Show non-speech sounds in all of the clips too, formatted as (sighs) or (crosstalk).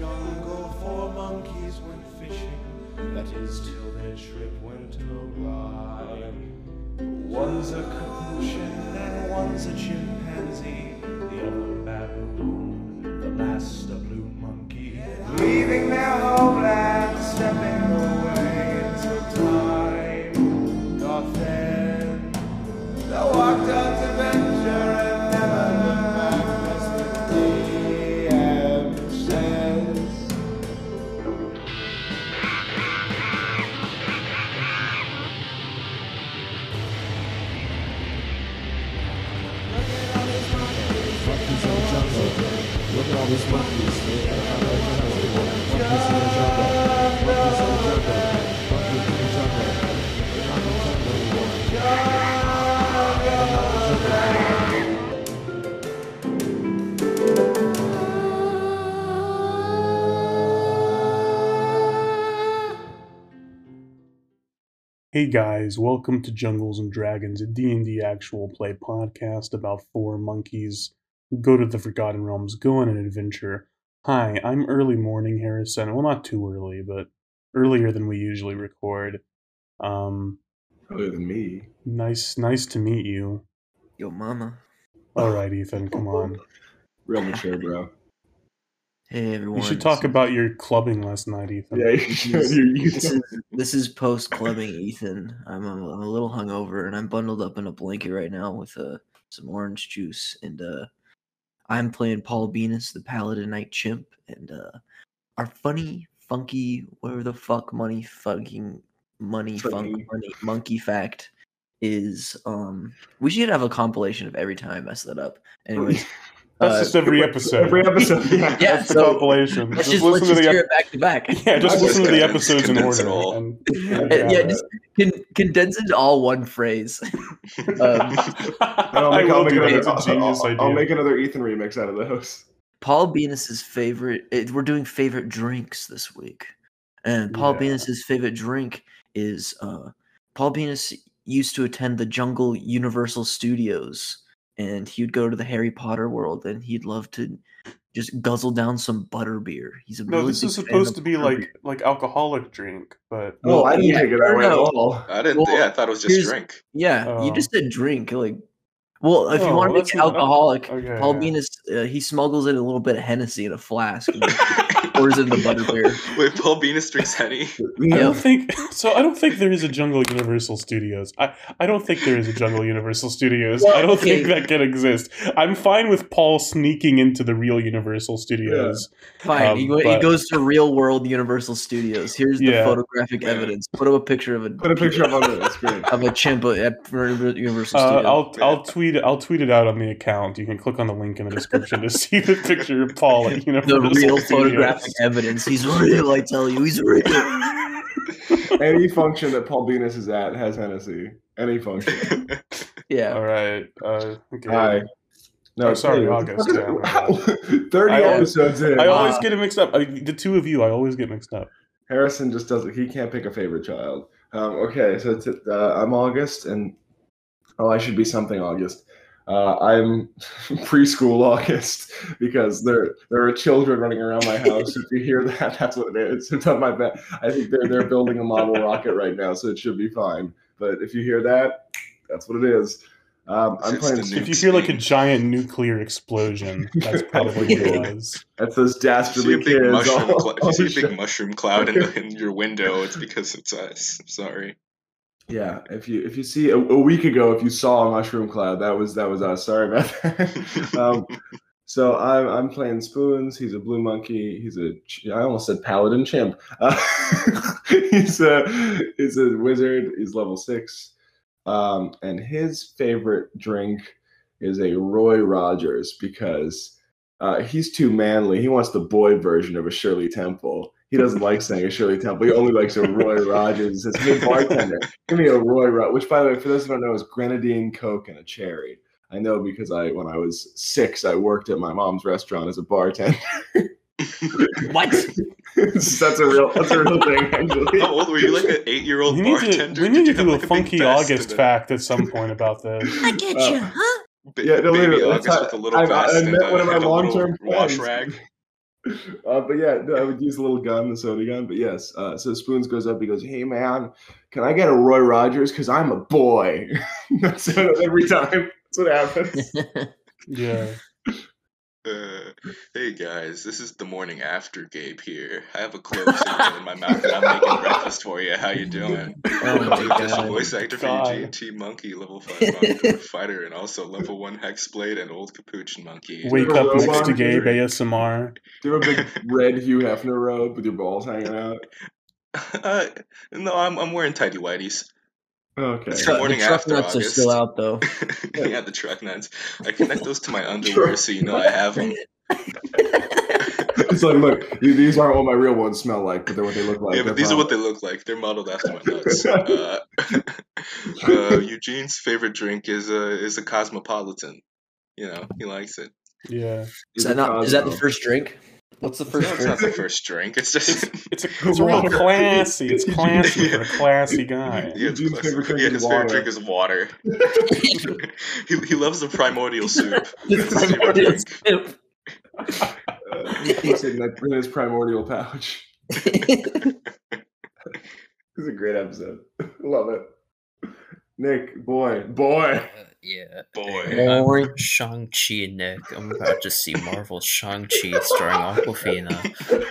jungle, four monkeys went fishing. That is till their trip went awry. One's a capuchin and one's a chimpanzee. The other baboon, the last a blue monkey. Leaving their Hey guys, welcome to Jungles and Dragons, a D&D actual play podcast about four monkeys who go to the Forgotten Realms, go on an adventure. Hi, I'm early morning Harrison. Well, not too early, but earlier than we usually record. Um, Other than me. nice, nice to meet you. Yo, mama. All right, Ethan, come on. Real mature, bro. Hey, everyone. You should talk about your clubbing last night, Ethan. Yeah, you should. You, you This is, this is post clubbing Ethan. I'm a, I'm a little hungover and I'm bundled up in a blanket right now with uh, some orange juice. And uh, I'm playing Paul Venus, the Paladin Knight Chimp. And uh, our funny, funky, whatever the fuck money fucking money funk Funny. money monkey fact is um we should have a compilation of every time I mess that up. (laughs) Anyways, That's uh, just every episode. Every episode. Yeah. (laughs) Yeah, That's the compilation. let's Just just, let's listen to just the hear ep- it back to back. (laughs) yeah, just listen to the episodes in order. all. And, Uh, yeah, just con- condense it to all one phrase. (laughs) Um, I'll make, I'll make another, It's a I'll- genius I'll. I'll make another Ethan remix out of those. Paul Venus's favorite. It, we're doing favorite drinks this week, and Paul Yeah. Venus's favorite drink is uh, Paul Venus used to attend the Jungle Universal Studios, and he'd go to the Harry Potter world, and he'd love to just guzzle down some butterbeer. He's a No, really this is supposed to be butterbeer. like like alcoholic drink, but Oh, I didn't yeah, take it that way at all. I didn't. Well, yeah, I thought it was just drink. Yeah, you Oh. just said drink. Like, well, if you Oh, want to make that's it alcoholic, okay, Paul yeah. Venus uh, he smuggles in a little bit of Hennessy in a flask and pours in the butterbeer. (laughs) Wait, Paul Venus drinks Henny. I don't think so. I don't think there is a Jungle Universal Studios. I, I don't think there is a Jungle Universal Studios. Well, I don't okay. think that can exist. I'm fine with Paul sneaking into the real Universal Studios. Fine, Um, he, go- he goes to Real World Universal Studios. Here's the Yeah. photographic Yeah. evidence. Put up a picture of a Put a picture up on the screen. (laughs) of a chimp at Universal Uh, Studios. I'll I'll tweet it. I'll tweet it out on the account. You can click on the link in the description to see the picture of Paul at (laughs) the real Studios. photographic evidence. He's real, I tell you. He's real. (laughs) Any function that Paul Venus is at has Hennessy. Any function. (laughs) Yeah. All right. Uh, okay. Hi. No, Oh, sorry, hey, August, yeah. how- (laughs) Thirty I always- episodes in. I always Uh, get it mixed up. I, the two of you, I always get mixed up. Harrison just doesn't. He can't pick a favorite child. Um, okay, so it's, uh, I'm August, and oh, I should be something August. Uh, I'm (laughs) preschool August because there there are children running around my house. if you hear that, (laughs) that's what it is. It's on my bed. I think they're they're building a model rocket right now, so it should be fine. But if you hear that, that's what it is. Um, I'm It's playing. If you Nuke hear like a giant nuclear explosion, that's probably what it (laughs) was. That's those You see a dastardly big kids. mushroom. Cl- if you see a big mushroom cloud in, the, in your window, it's because it's us. Sorry. Yeah, if you if you see a, a week ago, if you saw a mushroom cloud, that was that was us. Sorry about that. (laughs) um, so I'm I'm playing spoons. He's a blue monkey. He's a I almost said paladin chimp. Uh, (laughs) he's a he's a wizard. He's level six, um, and his favorite drink is a Roy Rogers because uh, he's too manly. He wants the boy version of a Shirley Temple. He doesn't like saying a Shirley Temple. He only likes a Roy (laughs) Rogers. He says, "Hey bartender, give me a Roy Rogers." Which, by the way, for those who don't know, is grenadine, Coke, and a cherry. I know because I, when I was six, I worked at my mom's restaurant as a bartender. (laughs) What? (laughs) that's a real, that's a real thing. Actually. How old were you? Like an eight-year-old We need to, bartender? we Did need you to have, do a big funky vest August fact at some point about this. I get Uh, you, huh? ba- Yeah, no, baby literally, August that's with a little I- I vest and met one of my and a little long-term wash rag. Uh, but yeah, no, I would use a little gun, the soda gun. But yes, uh, so Spoons goes up. He goes, "Hey man, can I get a Roy Rogers? Because I'm a boy." (laughs) Every time. That's what happens. (laughs) Yeah. Uh, hey guys, this is the morning after Gabe here. I have a clove cigarette in my mouth and I'm making breakfast for you. How you doing? (laughs) Oh my Dude, this God. voice actor for God. G&T Monkey, level 5 monkey fighter, and also level 1 Hexblade and Old Capuchin Monkey. Wake You're up next to robot. Gabe ASMR. Do you have a big (laughs) red Hugh Hefner robe with your balls hanging out? Uh, no, I'm, I'm wearing tidy whities. Okay. It's Truck- morning the truck after nuts are still out though. (laughs) yeah, the truck nuts. I connect those to my underwear so you know I have them. (laughs) it's like, look, these aren't what my real ones smell like, but they're what they look like. yeah, but That's these are what they look like. They're modeled after my nuts. (laughs) Uh, uh, Eugene's favorite drink is a is a cosmopolitan. You know, he likes it. Yeah. Is He's that a not? Is that the first drink? What's the first No, it's drink? not the first drink. It's just It's a, it's a (laughs) real classy. It's classy for a classy guy. yeah, it's Eugene's classic. favorite drink yeah, his water. favorite drink is water. (laughs) he, he loves the primordial (laughs) soup. It's That's his primordial soup. Uh, he's in, that, in his primordial pouch. It's a great episode. Love it. Nick, boy, boy. Uh, yeah. Boy. I'm Boy. Shang-Chi Nick. I'm about to see Marvel Shang-Chi starring Aquafina.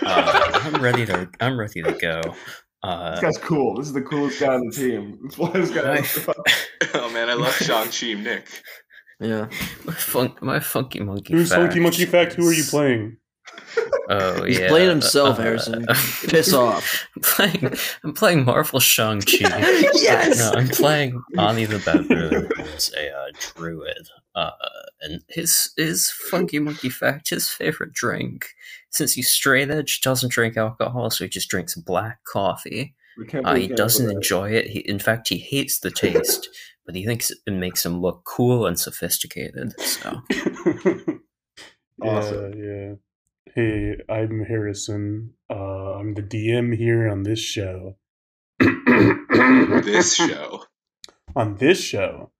Uh, I'm ready to I'm ready to go. This Uh, guy's cool. This is the coolest guy on the team. (laughs) This guy. my, Oh man, I love Shang-Chi, Nick. Yeah. my, fun, my funky monkey Who's fact Funky Monkey Fact? Who are you playing? Oh He's yeah, playing himself, uh, Harrison. (laughs) Piss off. I'm playing. I'm playing Marvel Shang-Chi. (laughs) Yes! No, I'm playing Ani the Baboon, (laughs) who's a uh, druid. Uh, and his his funky monkey fact, his favorite drink, since he's straight edge, doesn't drink alcohol, so he just drinks black coffee. Uh, he doesn't enjoy it. He, in fact, he hates the taste, but he thinks it makes him look cool and sophisticated. So yeah, Awesome. yeah. Hey, I'm Harrison. Uh, I'm the DM here on this show. This show. on this show.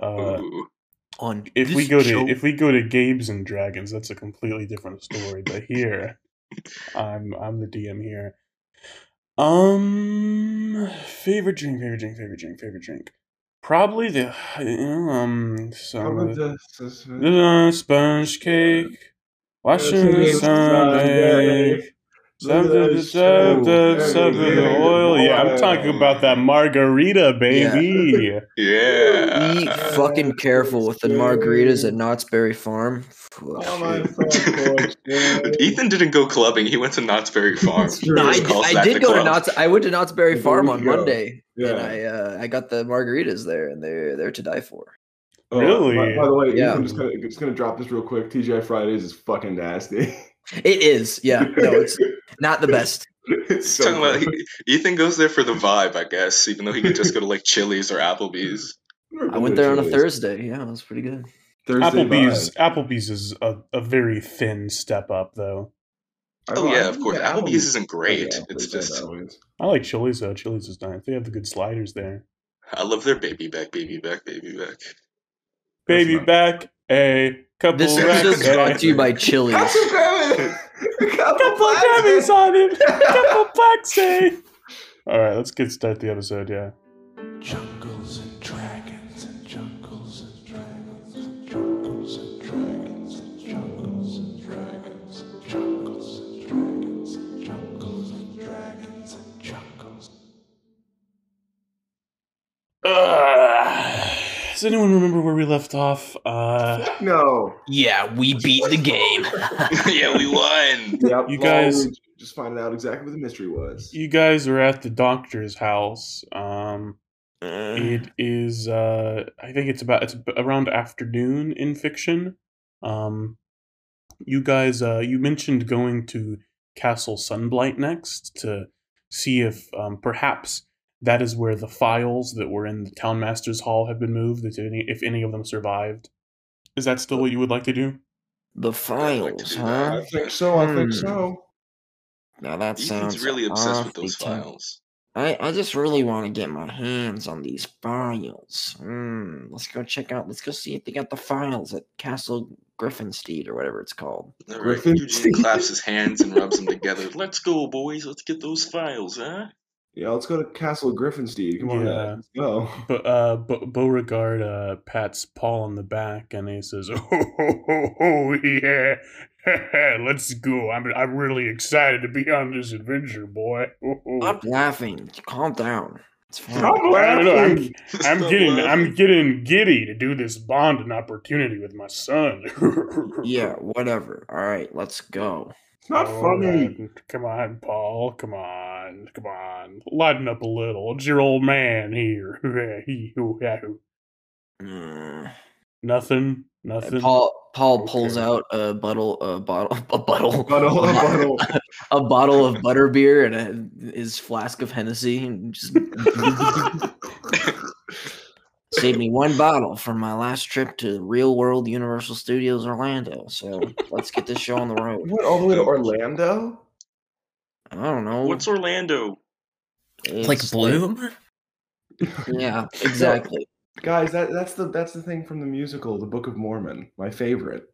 Uh, Ooh. On if we this go to if we go to Gabe's and Dragons, that's a completely different story. But here, I'm I'm the DM here. Um, favorite drink, favorite drink, favorite drink, favorite drink. Probably the (sighs) um some of the uh, sponge cake, washing the Sunday. Something, something, something, oil. Yeah, I'm talking about that margarita, baby. Yeah. Be fucking careful with the margaritas at Knott's Berry Farm. Oh (laughs) Ethan didn't go clubbing. He went to Knott's Berry Farm. No, I, I did the go to. Knott's. I went to Knott's Berry Farm on go. Monday, Yeah. and I uh, I got the margaritas there, and they're they're to die for. Oh, Really? By, by the way, Yeah. I'm just gonna just gonna drop this real quick. TGI Fridays is fucking nasty. It is, yeah. No, it's not the best. (laughs) it's so Talking about, he, Ethan goes there for the vibe, I guess, even though he could just go to like Chili's or Applebee's. I went there on a Thursday. Yeah, it was pretty good. Thursday Applebee's vibe. Applebee's is a, a very thin step up though. Oh I- yeah, of course. yeah, Applebee's isn't great. Yeah, It's just Applebee's. I like Chili's though. Chili's is nice. They have the good sliders there. I love their baby back, baby back, baby back. Baby not- back a couple This racks, episode is brought to you by Chili's. Couple Grammys! (laughs) Couple couple Grammys on it. (laughs) couple blacks, eh? All right, let's get start the episode. Yeah. Jungles and dragons and jungles and dragons and jungles and dragons and jungles and dragons and jungles and dragons and jungles and dragons and jungles. Uh, does anyone remember where we left off? Uh, No. Yeah, we beat the game. (laughs) yeah, we won. Yep. You guys- just finding out exactly what the mystery was. you guys are at the doctor's house. Um, Uh, It is. Uh, I think it's about. It's ab- around afternoon in fiction. Um, you guys. Uh, you mentioned going to Castle Sunblight next to see if um, perhaps that is where the files that were in the town master's hall have been moved. If any, if any of them survived, is that still what you would like to do? the I'd like to files, huh? I think so. I think Hmm. so. Now that sounds really obsessed with those files. I, I just really want to get my hands on these files. Hmm. let's go check out. Let's go see if they got the files at Castle Griffin Steed or whatever it's called. All right, Griffin Eugene claps his hands and rubs them together. Let's go, boys. Let's get those files, huh? Yeah, let's go to Castle Griffinsteed. Come on, Yeah. let's go. But uh, Bo- Beauregard uh, pats Paul on the back and he says, (laughs) "Oh, ho, ho, ho, yeah, (laughs) let's go! I'm I'm really excited to be on this adventure, boy." Ho, (laughs) ho." Stop laughing. Calm down. It's fine. Stop I don't know, I'm, I'm getting laughing. I'm getting giddy to do this bonding opportunity with my son. Yeah, whatever. All right, let's go. It's not All funny. right. Come on, Paul. Come on. Come on. Lighten up a little. It's your old man here. (laughs) Mm. Nothing. Nothing. Paul Paul Okay. pulls out a bottle a bottle (laughs) a bottle Bottle, a, (laughs) bottle. a bottle of butterbeer and a, his flask of Hennessy and just saved me one bottle from my last trip to Real World Universal Studios Orlando. So let's get this show on the road. Went all the way to Orlando. I don't know. What's Orlando? like It's Bloom? (laughs) Yeah, exactly. Guys, that, that's the that's the thing from the musical, The Book of Mormon, my favorite.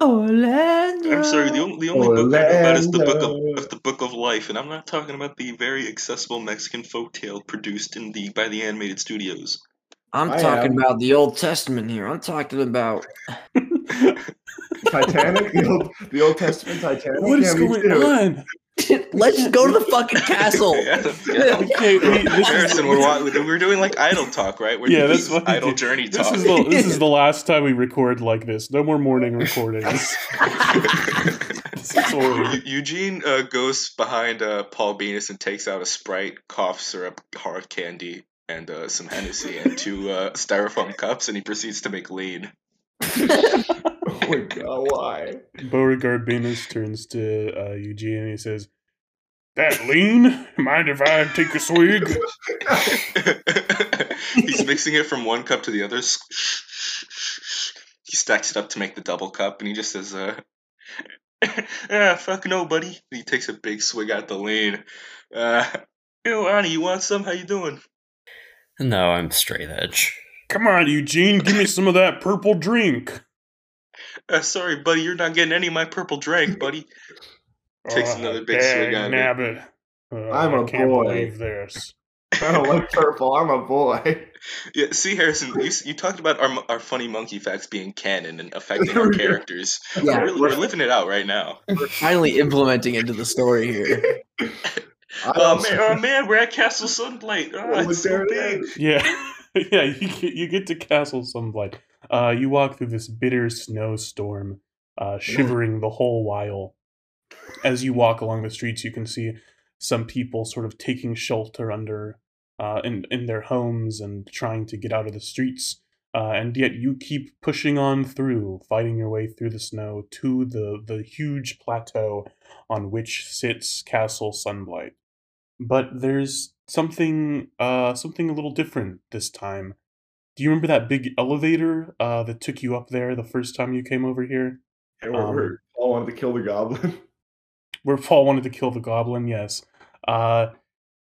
Orlando. I'm sorry. The only, the only book I know about is the book of, of the Book of Life, and I'm not talking about the very accessible Mexican folktale produced in the by the animated studios. I'm I talking am. about the Old Testament here. I'm talking about (laughs) Titanic, the old the Old Testament Titanic. what is Yeah, going on? (laughs) Let's just go to the fucking castle. (laughs) yeah, yeah. Okay, we, Harrison, we're, we're doing like idle talk, right? We're Yeah, doing that's what idle do. journey this talk. is the this is the (laughs) last time we record like this. No more morning recordings. This is horrible. Eu- Eugene uh, goes behind uh, Paul Venus and takes out a Sprite, cough syrup, hard candy, and uh, some Hennessy and two uh, styrofoam cups, and he proceeds to make lean. (laughs) Oh my (laughs) god, why? Beauregard Venus turns to uh, Eugene and he says, "That lean? Mind if I take a swig?" (laughs) He's mixing it from one cup to the other. He stacks it up to make the double cup, and he just says, uh, "Ah, fuck no, buddy." And he takes a big swig out the lean. Uh, Yo, Ani, you want some? How you doing? No, I'm straight edge. Come on, Eugene, give me some of that purple drink. Uh, sorry, buddy, you're not getting any of my purple drink, buddy. Takes Oh, another big swig dang out of it. nabbit. Uh, I'm I a can't boy. believe this. (laughs) I don't like purple. I'm a boy. (laughs) Yeah, see, Harrison, you, you talked about our, our funny monkey facts being canon and affecting our (laughs) characters. Yeah, we're, we're living it out right now. We're finally implementing into the story here. Oh man, oh man, we're at Castle Sunlight. Oh, Oh, it's there so big. is. Yeah, (laughs) yeah. You get you get to Castle Sunblight. Uh, you walk through this bitter snowstorm, uh, (laughs) shivering the whole while. As you walk along the streets, you can see some people sort of taking shelter under, uh, in in their homes and trying to get out of the streets. Uh, and yet you keep pushing on through, fighting your way through the snow to the the huge plateau on which sits Castle Sunblight. But there's something uh something a little different this time. Do you remember that big elevator uh that took you up there the first time you came over here? And we're, Um, we're all wanted to kill the goblin. (laughs) Where Paul wanted to kill the goblin, yes. Uh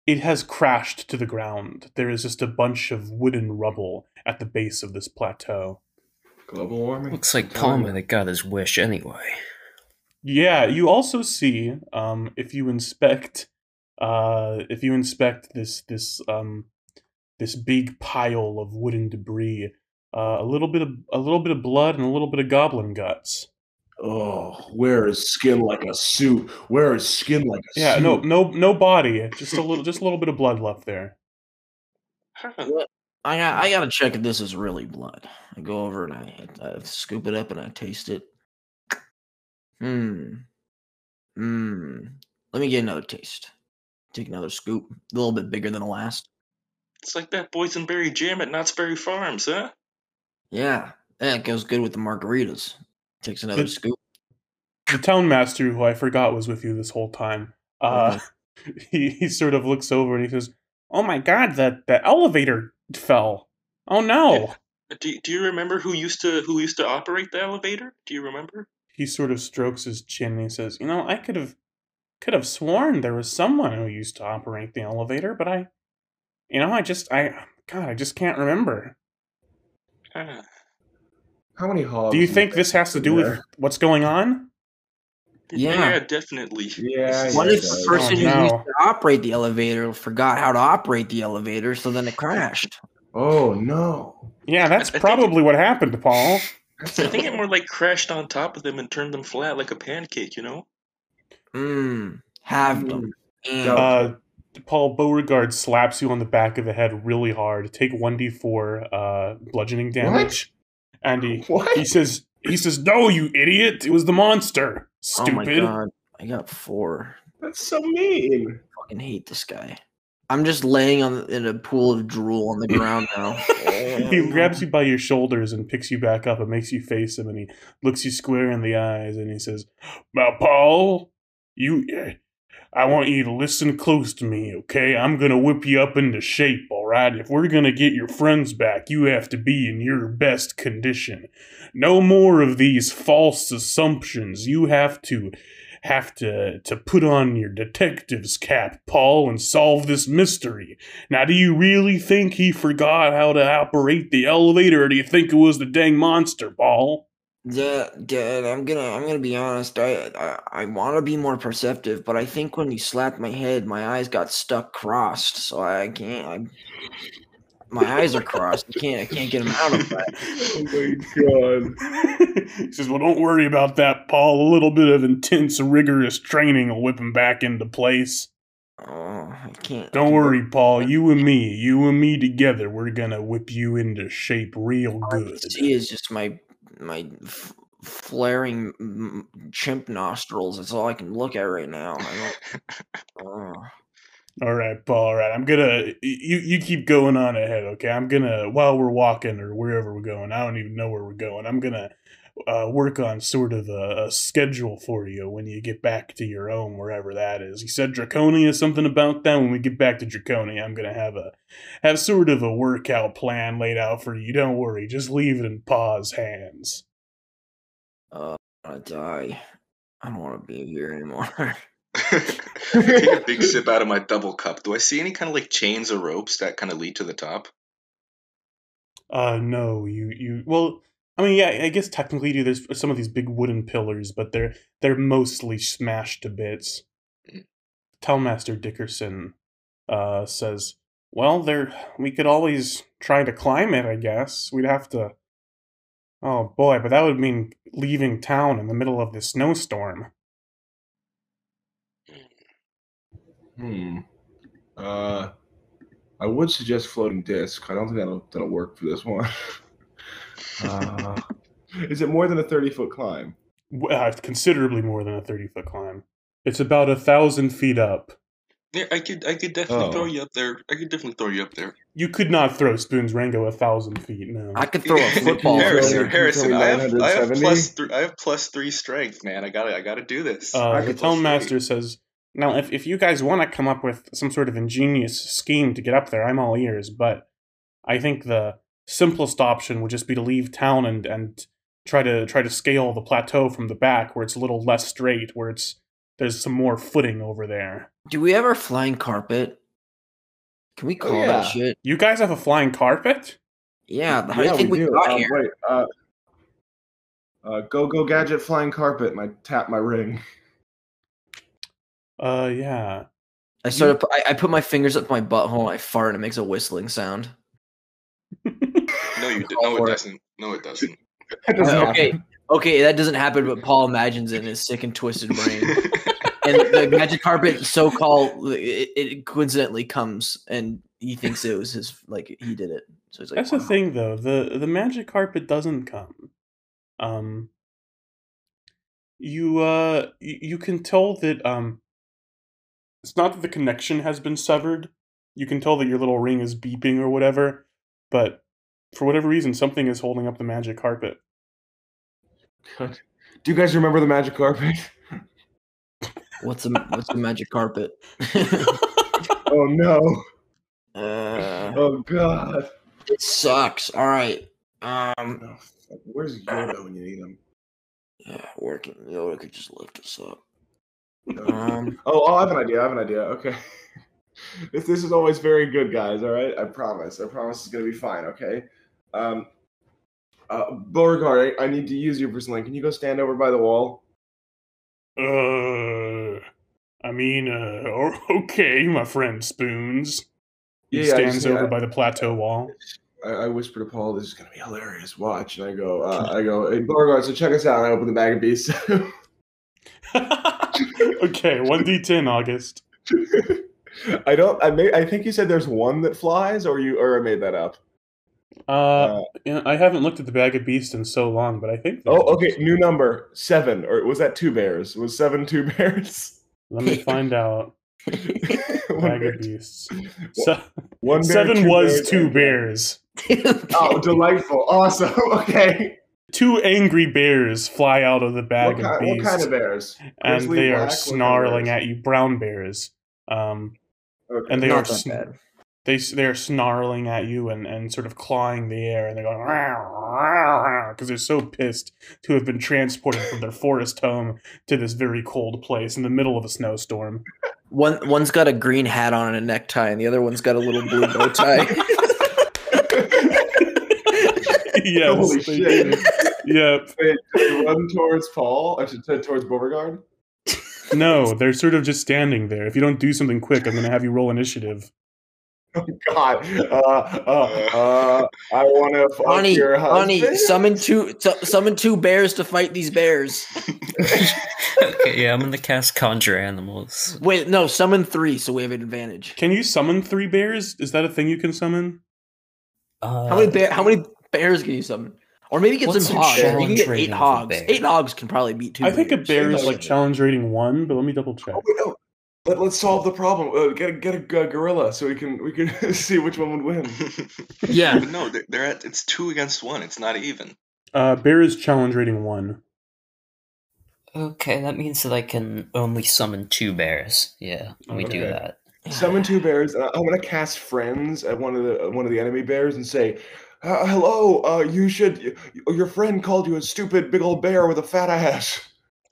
it has crashed to the ground. There is just a bunch of wooden rubble at the base of this plateau. Global warming. Looks like I'm Paul telling have got his wish anyway. Yeah, you also see um if you inspect uh if you inspect this this um this big pile of wooden debris, uh, a little bit of a little bit of blood and a little bit of goblin guts. Oh, where is skin like a suit? Where is skin like a Yeah, suit? no no no body, just a little just a little bit of blood left there. I got, I gotta check if this is really blood. I go over and I, I scoop it up and I taste it. Hmm. Hmm. Let me get another taste. Take another scoop. A little bit bigger than the last. It's like that boysenberry jam at Knott's Berry Farms, huh? Yeah. That goes good with the margaritas. Takes another Good. scoop. The town master, who I forgot was with you this whole time, uh, (laughs) he, he sort of looks over and he says, "Oh my god, the the elevator fell. Oh no!" Do, do you remember who used to who used to operate the elevator? Do you remember? He sort of strokes his chin and he says, "You know, I could have could have sworn there was someone who used to operate the elevator, but I, you know, I just I God, I just can't remember." Huh. How many hogs? Do you think this has to do with what's going on? Yeah. definitely. Yeah, (laughs) What if the does. person Oh, who used to operate the elevator forgot how to operate the elevator, so then it crashed? Oh no! Yeah, that's I think- probably what happened, Paul. I think it more like crashed on top of them and turned them flat like a pancake, you know? Mmm. Have them. And Uh, Paul Beauregard slaps you on the back of the head really hard. Take one d four uh, bludgeoning damage, and he What? he says he says no, you idiot! It was the monster. oh my Stupid. god, I got four. That's so mean. Fucking hate this guy. I'm just laying on in a pool of drool on the ground (laughs) now. he grabs you by your shoulders and picks you back up and makes you face him and he looks you square in the eyes and he says now paul you eh, i want you to listen close to me okay? I'm gonna whip you up into shape all right? If we're gonna get your friends back you have to be in your best condition. No more of these false assumptions. You have to have to to put on your detective's cap paul and solve this mystery. Now, do you really think he forgot how to operate the elevator, or do you think it was the dang monster, Paul? Dad, Dad, I'm gonna, I'm gonna be honest. I, I, I want to be more perceptive, but I think when you slapped my head, my eyes got stuck crossed, so I can't. I, my eyes are crossed. I can't, I can't get them out of that. (laughs) Oh my god! he says, Well, don't worry about that, Paul. A little bit of intense, rigorous training will whip him back into place. Oh, I can't. Don't can- worry, Paul. You and me, you and me together, we're gonna whip you into shape real All I good. can see is just my, my f- flaring chimp nostrils. That's all I can look at right now. I don't. (laughs) All right, Paul. All right, I'm gonna you you keep going on ahead, okay? I'm gonna while we're walking or wherever we're going. I don't even know where we're going. I'm gonna uh, work on sort of a, a schedule for you when you get back to your own wherever that is. He said Draconia something about that. When we get back to Draconia, I'm gonna have a have sort of a workout plan laid out for you. Don't worry, just leave it in Pa's hands. Uh, I wanna die. I don't want to be here anymore. (laughs) Take a big sip out of my double cup. Do I see any kind of like chains or ropes that kind of lead to the top? Uh, no, you you well. I mean, yeah, I guess technically do. There's some of these big wooden pillars, but they're they're mostly smashed to bits. Tellmaster Dickerson uh, says, "Well, there we could always try to climb it. I guess we'd have to. Oh boy, but that would mean leaving town in the middle of the snowstorm. Hmm. Uh, I would suggest floating disc. I don't think that'll that'll work for this one. (laughs) uh, (laughs) is it more than a thirty foot climb? W- Uh, considerably more than a thirty foot climb. It's about a thousand feet up. Yeah, I could, I could definitely Oh. throw you up there. I could definitely throw you up there. You could not throw Spoon's Rango a thousand feet. No. I could throw a (laughs) football. Can you throw Harrison, Harrison, I have, I have plus three. I have plus three strength, man. I gotta, I gotta do this. Uh, I the could plus Tone Master says, "Now, if, if you guys want to come up with some sort of ingenious scheme to get up there, I'm all ears. But I think the simplest option would just be to leave town and and try to try to scale the plateau from the back, where it's a little less straight, where it's there's some more footing over there. Do we have our flying carpet? Can we call yeah. that shit? You guys have a flying carpet? Yeah. How do yeah, you think we, do. got Um, here? Wait. Uh, uh, go go gadget flying carpet. My tap my ring. Uh, yeah. I started. pu- I, I put my fingers up my butthole. and I fart and it makes a whistling sound. No, you did. No, it doesn't. No, it doesn't. (laughs) That doesn't Uh, okay, happen. okay, that doesn't happen, but Paul imagines it in his sick and twisted brain. and the magic carpet, so called, it, it coincidentally comes, and he thinks it was his. Like he did it. So he's like, That's the thing, though. the The magic carpet doesn't come. Um, you uh, you can tell that um, it's not that the connection has been severed. You can tell that your little ring is beeping or whatever, but for whatever reason, something is holding up the magic carpet. God. Do you guys remember the magic carpet? What's a what's a magic carpet? (laughs) oh no! uh, Oh god! it sucks. All right. Um. Oh. Where's Yoda when you need him? Yeah, working. Yoda could just lift us up. (laughs) Um. Oh, oh, I have an idea. I have an idea. Okay. This this is always very good, guys. All right, I promise. I promise it's gonna be fine. Okay. Um, Uh, Beauregard, I, I need to use you for something. Can you go stand over by the wall? Uh, I mean, uh, (laughs) okay, my friend Spoons. He Yeah, yeah, stands just- over yeah. by the plateau wall. I, I whisper to Paul, "This is gonna be hilarious. Watch." And I go, uh, "I go, hey, Beauregard, so check us out." And I open the bag of beasts. (laughs) (laughs) okay, one d ten, August. I don't. I may. I think you said there's one that flies, or you, or I made that up. Uh, Uh, yeah, I haven't looked at the bag of beasts in so long, but I think. oh, there's- okay. New number seven, or was that two bears? Was seven two (laughs) bears? Let me find (laughs) out. Bag bear- of beasts. Se- one bear, seven two was bears, two and- bears. (laughs) Oh, delightful! Awesome. Okay. Two angry bears fly out of the bag What, of ki- what beasts, kind of bears? and Grizzly, they black, are what kind of snarling at you. Brown bears. Um, Okay. and they are Not that sn- they they're snarling at you and, and sort of clawing the air and they're going because they're so pissed to have been transported from their forest home to this very cold place in the middle of a snowstorm. One one's got a green hat on and a necktie, and the other one's got a little blue bow tie. (laughs) (laughs) yes, Holy shit. Yep. Wait, do they run towards Paul? I should say towards Beauregard. (laughs) No, they're sort of just standing there. If you don't do something quick, I'm going to have you roll initiative. Oh God! Uh, uh, uh, I want to fuck Honey, your honey, summon two, su- summon two bears to fight these bears. (laughs) okay, yeah, I'm gonna cast Conjure Animals. Wait, no, summon three, so we have an advantage. Can you summon three bears? Is that a thing you can summon? Uh, How many bear? How many bears can you summon? Or maybe get What's some hogs. You can get eight hogs. Eight hogs can probably beat two. I think a bear is like challenge rating one, but let me double check. Oh, wait, no. Let, let's solve the problem. Uh, get a, get a g- gorilla so we can we can (laughs) see which one would win. (laughs) Yeah. But no, they're, they're at it's two against one. It's not even. Uh, bear is challenge rating one. Okay, that means that I can only summon two bears. Yeah, let me do that. Summon two bears. And I'm gonna cast friends at one of the one of the enemy bears and say, uh, "Hello, uh, you should. Your friend called you a stupid big old bear with a fat ass."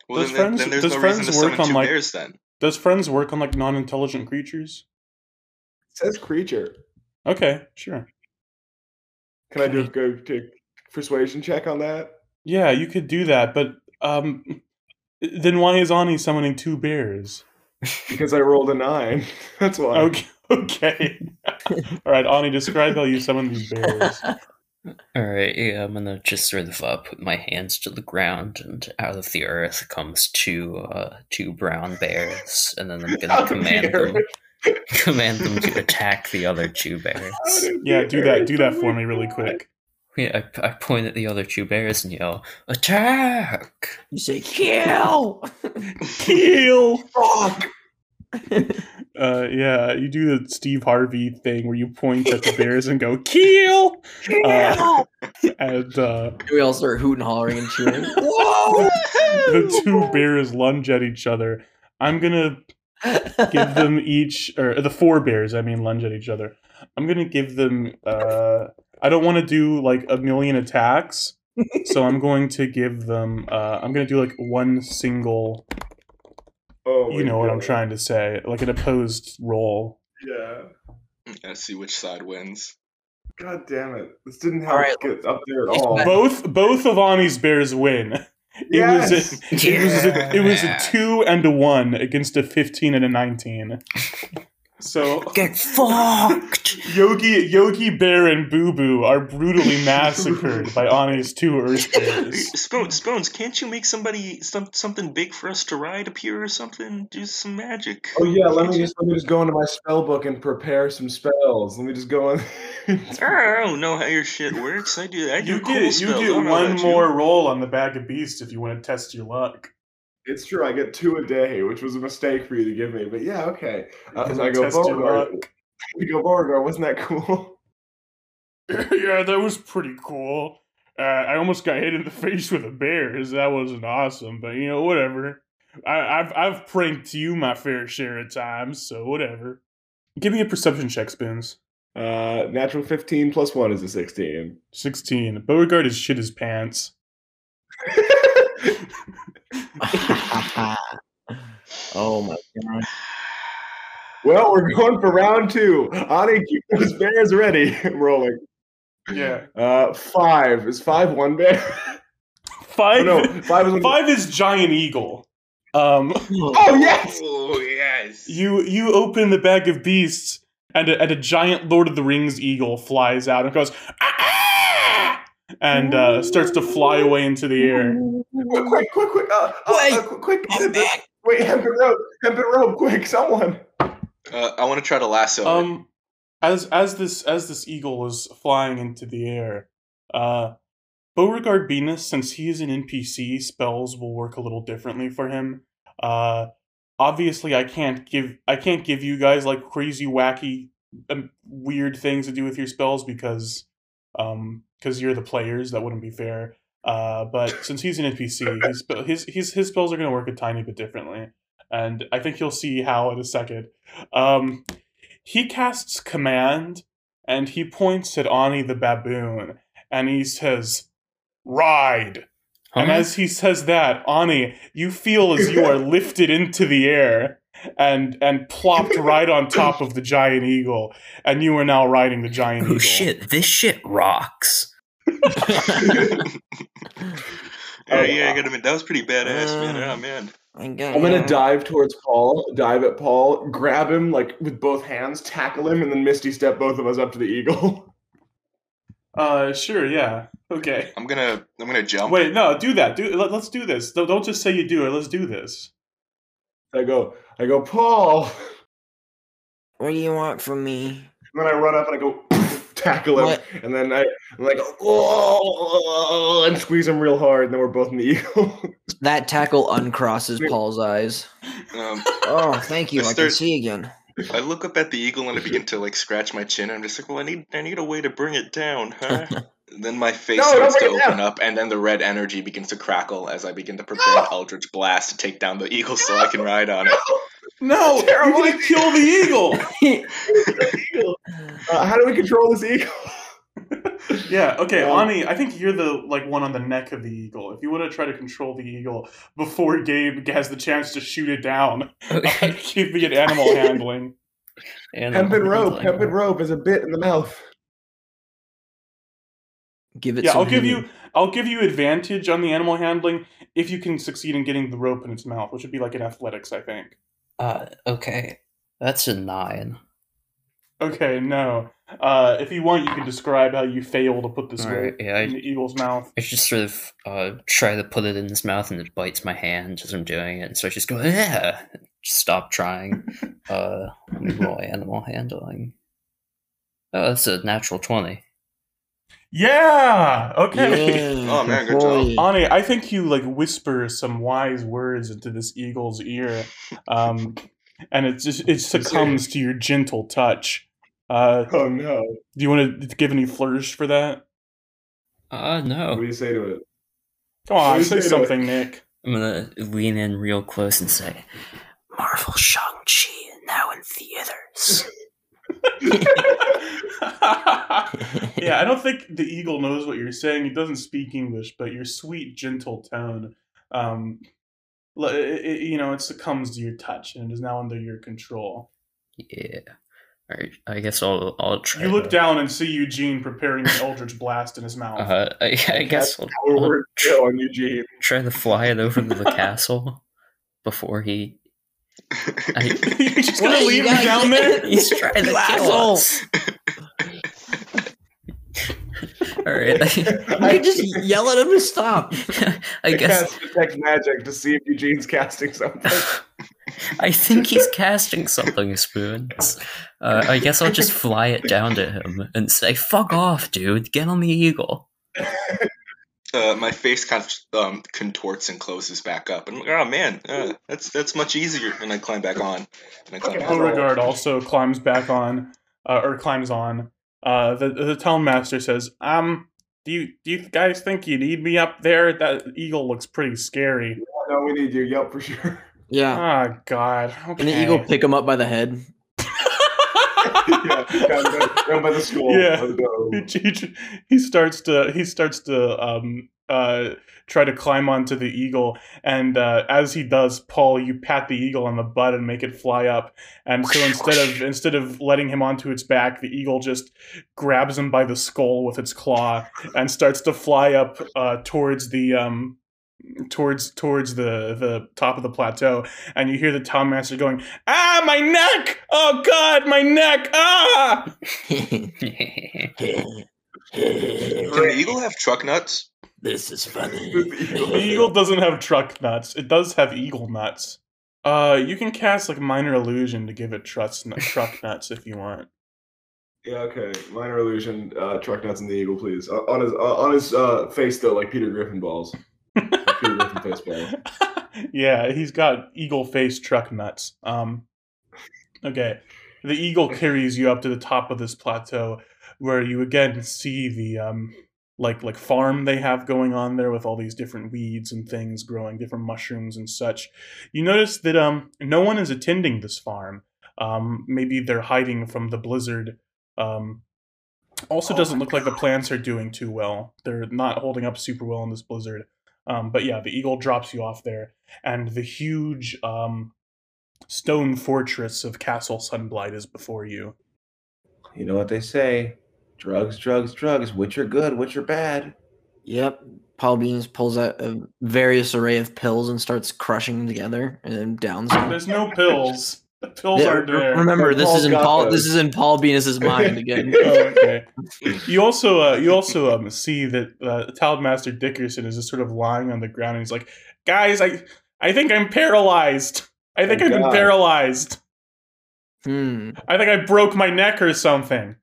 Well, Does then, then- friends- then does no friends work on, like- bears then. Does friends work on like non-intelligent creatures? It says creature. Okay, sure. Can I do a go to persuasion check on that? Yeah, you could do that, but um, then why is Ani summoning two bears? Because I rolled a nine. (laughs) That's why. Okay, (laughs) okay. All right, Ani, describe how you summon these bears. (laughs) Alright, yeah, I'm gonna just sort of uh, put my hands to the ground, and out of the earth comes two uh, two brown bears, and then I'm gonna of the command them command them to attack the other two bears. Yeah, do that. Do that for me, really quick. Yeah, I, I point at the other two bears and yell, "Attack!" You say kill. (laughs) Kill. Fuck. (laughs) Uh, yeah, you do the Steve Harvey thing where you point at the bears and go kill. Uh, and uh, we all start hooting, hollering, and cheering. Whoa! (laughs) the two bears lunge at each other. I'm gonna give them each, or the four bears, I mean, lunge at each other. I'm gonna give them. Uh, I don't want to do like a million attacks, so I'm going to give them. Uh, I'm gonna do like one single. Oh, You know what I'm trying to say, like an opposed roll. Yeah. Let's see which side wins. God damn it! This didn't help All right. get up there at all. Both both of Ani's bears win. It Yes! was a, it was a, it was a two and a one against a fifteen and a nineteen. So Get fucked! Yogi Yogi Bear and Boo Boo are brutally massacred by Ani's two Earth bears. (laughs) Spoons, Spoons, can't you make somebody some something big for us to ride up here or something? Do some magic. Oh yeah, let me just let me just go into my spell book and prepare some spells. Let me just go in. (laughs) I don't know how your shit works. I do. I do You cool get you spells. Get one about you. more roll on the bag of beasts if you want to test your luck. It's true, I get two a day, which was a mistake for you to give me. But yeah, okay. Uh, so I go Beauregard. (laughs) We go Beauregard. Wasn't that cool? (laughs) yeah, that was pretty cool. Uh, I almost got hit in the (laughs) face with a bear. That wasn't awesome, but you know, whatever. I, I've I've pranked you my fair share of times, so whatever. Give me a perception check, Spoons. Uh, natural fifteen plus one is a sixteen. Sixteen. Beauregard is shit his pants. Oh my god! well, we're going for round two. Ani, keep those bears ready. (laughs) Rolling. Yeah. Uh, five is five one bear. Five. Oh, no, five is one- five is giant eagle. Um, Oh yes. Oh yes. you you open the bag of beasts, and a, and a giant Lord of the Rings eagle flies out and goes, "Ah!" And uh, starts to fly away into the air. Quick, quick, quick, quick! Uh, uh, Wait, uh, quick, quick! I'm back. Wait, hempen rope, hempen rope! Quick, someone! Uh, I want to try to lasso. it. Um, as as this as this eagle is flying into the air, uh, Beauregard Venus, since he is an NPC, spells will work a little differently for him. Uh, obviously, I can't give I can't give you guys like crazy, wacky, um, weird things to do with your spells because, um, because you're the players. That wouldn't be fair. Uh, but (laughs) since he's an NPC, his his his his spells are going to work a tiny bit differently, and I think you'll see how in a second. Um, he casts command and he points at Ani the baboon and he says, Ride. And as he says that, Ani, you feel as you are (laughs) lifted into the air and and plopped (laughs) right on top of the giant eagle, and you are now riding the giant Oh eagle. shit! This shit rocks. (laughs) yeah, yeah, I gotta admit, that was pretty badass, man. Uh, Oh man. I got I'm gonna dive towards Paul, dive at Paul, grab him like with both hands, tackle him, and then Misty step both of us up to the eagle. (laughs) Uh, sure, yeah, okay. I'm gonna I'm gonna jump. Wait, no, do that. Do let, let's do this. Don't, don't just say you do it. Let's do this. I go, I go, Paul. What do you want from me? And then I run up and I go (laughs) tackle him, What? and then I I'm like oh, and squeeze him real hard, and then we're both in the (laughs) eagle. That tackle uncrosses Paul's eyes. Um, Oh, thank you. I Mr. can see again. I look up at the eagle and I begin to like scratch my chin. And I'm just like, well, I need I need a way to bring it down, huh? (laughs) then my face No, starts to don't bring it open down. up, and then the red energy begins to crackle as I begin to prepare an Eldritch Blast to take down the eagle so I can ride on it. No, you're gonna kill the eagle. (laughs) Eagle. Uh, how do we control this eagle? (laughs) Yeah, okay, Um, Ani, I think you're the like one on the neck of the eagle. If you want to try to control the eagle before Gabe has the chance to shoot it down, Okay. (laughs) keep me at animal handling. Hemp And rope, handling. hempen rope is a bit in the mouth. Give it Yeah, some I'll give you I'll give you advantage on the animal handling if you can succeed in getting the rope in its mouth, which would be like an athletics, I think. Uh, okay, that's a nine. Okay, no. Uh, if you want, you can describe how you fail to put this rope yeah, I- in the eagle's mouth. I just sort of uh, try to put it in his mouth and it bites my hand as I'm doing it, and so I just go, yeah, just stop trying. (laughs) Uh, roll animal handling. Oh, that's a natural 20. Yeah. Okay. Yeah, Oh, man, good boy. job. Ani, I think you like whisper some wise words into this eagle's ear, um, and it just it succumbs to your gentle touch. Uh, Oh no! do you want to give any flourish for that? Uh, no. What do you say to it? Come What on, say say something, Nick. I'm gonna lean in real close and say, Marvel Shang-Chi now in theaters. (laughs) (laughs) yeah, I don't think the eagle knows what you're saying. He doesn't speak English, but your sweet, gentle tone, um, it, it, you know, it succumbs to your touch and it is now under your control. yeah. Alright, I guess I'll, I'll try. You look to- down and see Eugene preparing an eldritch blast in his mouth. Uh, I, I guess I'll, I'll Forward on Eugene. try to fly it over to the (laughs) castle before he. I, (laughs) You're just gonna you leave him down there? he's trying to You kill us. (laughs) All right, (laughs) I could just yell at him to stop. I guess cast detect magic to see if Eugene's casting something. I think he's casting something, Spoons. Uh, I guess I'll just fly it down to him and say, "Fuck off, dude! Get on the eagle." Uh, my face kind of um, contorts and closes back up, and I'm like, oh man, uh, that's that's much easier. And I climb back on. And I climb Okay, back on. Beauregard also climbs back on, uh, or climbs on. Uh, the the town master says, "Um, do you do you guys think you need me up there? That eagle looks pretty scary." no, we need you. Yep, for sure. Yeah. Oh God! Okay. And the eagle pick him up by the head. (laughs) yeah, down, by the school. Yeah. He, he, he starts to he starts to um uh, try to climb onto the eagle. And uh, as he does, Paul, you pat the eagle on the butt and make it fly up. And so instead of instead of letting him onto its back, the eagle just grabs him by the skull with its claw and starts to fly up uh, towards the um, towards towards the the top of the plateau. And you hear the town master going, "Ah, my neck! Oh God, my neck! Ah!" (laughs) Can the eagle have truck nuts? this is funny. The eagle doesn't have truck nuts. It does have eagle nuts. Uh, you can cast like minor illusion to give it trucks, truck (laughs) nuts if you want. Yeah, okay. Minor illusion. Uh, truck nuts and the eagle, please. Uh, on his uh, on his uh, face though, like Peter Griffin balls. Like Peter face ball. (laughs) yeah, he's got eagle face truck nuts. Um, okay, the eagle carries you up to the top of this plateau, where you again see the um, like like farm they have going on there with all these different weeds and things growing, different mushrooms and such. You notice that um, no one is attending this farm. Um, maybe they're hiding from the blizzard. Um, also, doesn't look like the plants are doing too well. They're not holding up super well in this blizzard. Um, but yeah, the eagle drops you off there, and the huge um, stone fortress of Castle Sunblight is before you. You know what they say? Drugs, drugs, drugs. Which are good, which are bad. Yep. Paul Venus pulls out a various array of pills and starts crushing them together and then downs them. There's no pills. The pills Yeah, aren't there. Remember, But this is in Paul. those. This is in Paul Venus's (laughs) mind again. Oh, (laughs) okay. You also uh, you also um, see that uh, Townmaster Dickerson is just sort of lying on the ground, and he's like, "Guys, I I think I'm paralyzed. I think Oh, I've been paralyzed. Hmm. I think I broke my neck or something."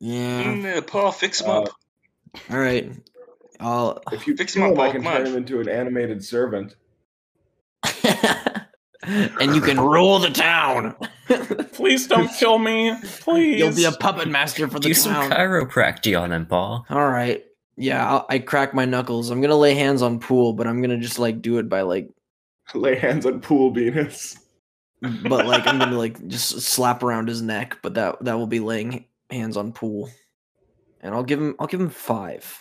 Yeah. Mm, Paul, fix him Uh, up. All right. I'll. If you Fix him him, up, I can come turn him into an animated servant. (laughs) and you can rule the town. (laughs) Please don't kill me. Please. You'll be a puppet master for the Do some town. chiropractic on him, Paul. All right. Yeah, I'll, I crack my knuckles. I'm gonna lay hands on Pool, but I'm gonna just like do it by like, Lay hands on Paul Venus. but like I'm gonna (laughs) like just slap around his neck. But that that will be laying hands on Pool, and I'll give him I'll give him five.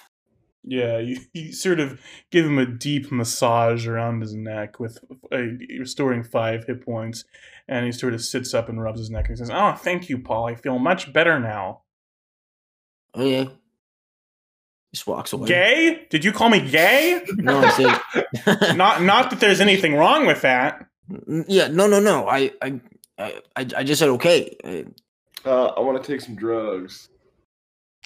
Yeah, you, (laughs) you sort of give him a deep massage around his neck with uh, restoring five hit points, and he sort of sits up and rubs his neck and says, "Oh, thank you, Paul. I feel much better now." Okay. Just walks away. Gay? Did you call me gay? (laughs) No, I said. (laughs) not, not that there's anything wrong with that. yeah, no, no, no. I, I, I, I I just said okay. I- Uh, I want to take some drugs.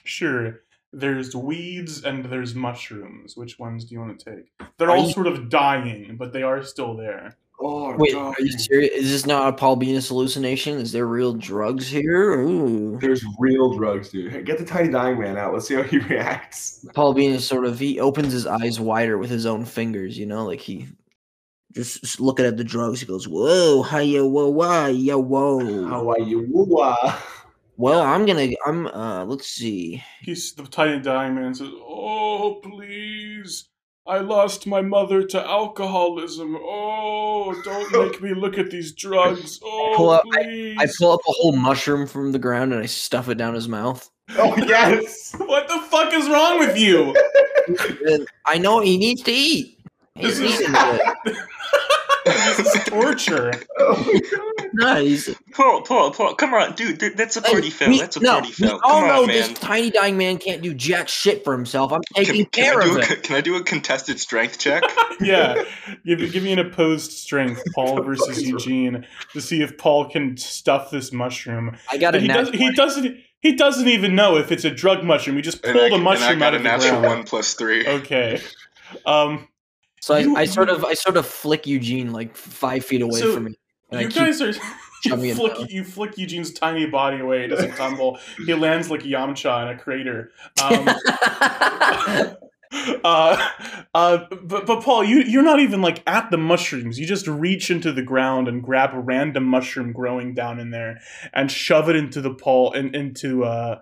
Sure. There's weeds and there's mushrooms. Which ones do you want to take? They're Are all you- sort of dying, but they are still there. Oh, Wait, dog. are you serious? Is this not a Paul Venus hallucination? Is there real drugs here? Ooh. There's real drugs, dude. Hey, get the tiny dying man out. Let's see how he (laughs) reacts. Paul Venus sort of he opens his eyes wider with his own fingers, you know, like he just just looking at the drugs. He goes, "Whoa, hiya, whoa, whoa, yeah, whoa." How are you? Woo-wah. (laughs) Well, I'm gonna, I'm, uh, let's see. He's the tiny dying man says, "Oh, please." I lost my mother to alcoholism. Oh, don't (laughs) make me look at these drugs. pull Oh, out- please. I pull up a whole mushroom from the ground and I stuff it down his mouth. Oh (laughs) yes. what the fuck is wrong with you? I know he needs to eat. He's This is- eating it. (laughs) this is torture. Oh my god. No, he's Paul, Paul, Paul, come on, dude. That's a Hey, party foul. we- That's a no, party we foul. all Come know on, this man. tiny dying man can't do jack shit for himself. I'm taking Can, can care I do of a, it. can I do a contested strength check? (laughs) (laughs) yeah, give, give me an opposed strength, (laughs) Paul versus fuck is wrong? Eugene, to see if Paul can stuff this mushroom. I got a he, does, he doesn't. He doesn't even know if it's a drug mushroom. He just pulled I, a mushroom and I got out a of the natural ground. one plus three. Okay. Um, So I, You- I sort of I sort of flick Eugene like five feet away So, from me. And you keep- guys are. (laughs) You flick, you flick Eugene's tiny body away. It doesn't tumble. he lands like Yamcha in a crater. Um, (laughs) (laughs) uh, uh, but, but Paul, you you're not even like at the mushrooms. You just reach into the ground and grab a random mushroom growing down in there and shove it into the Paul in, into uh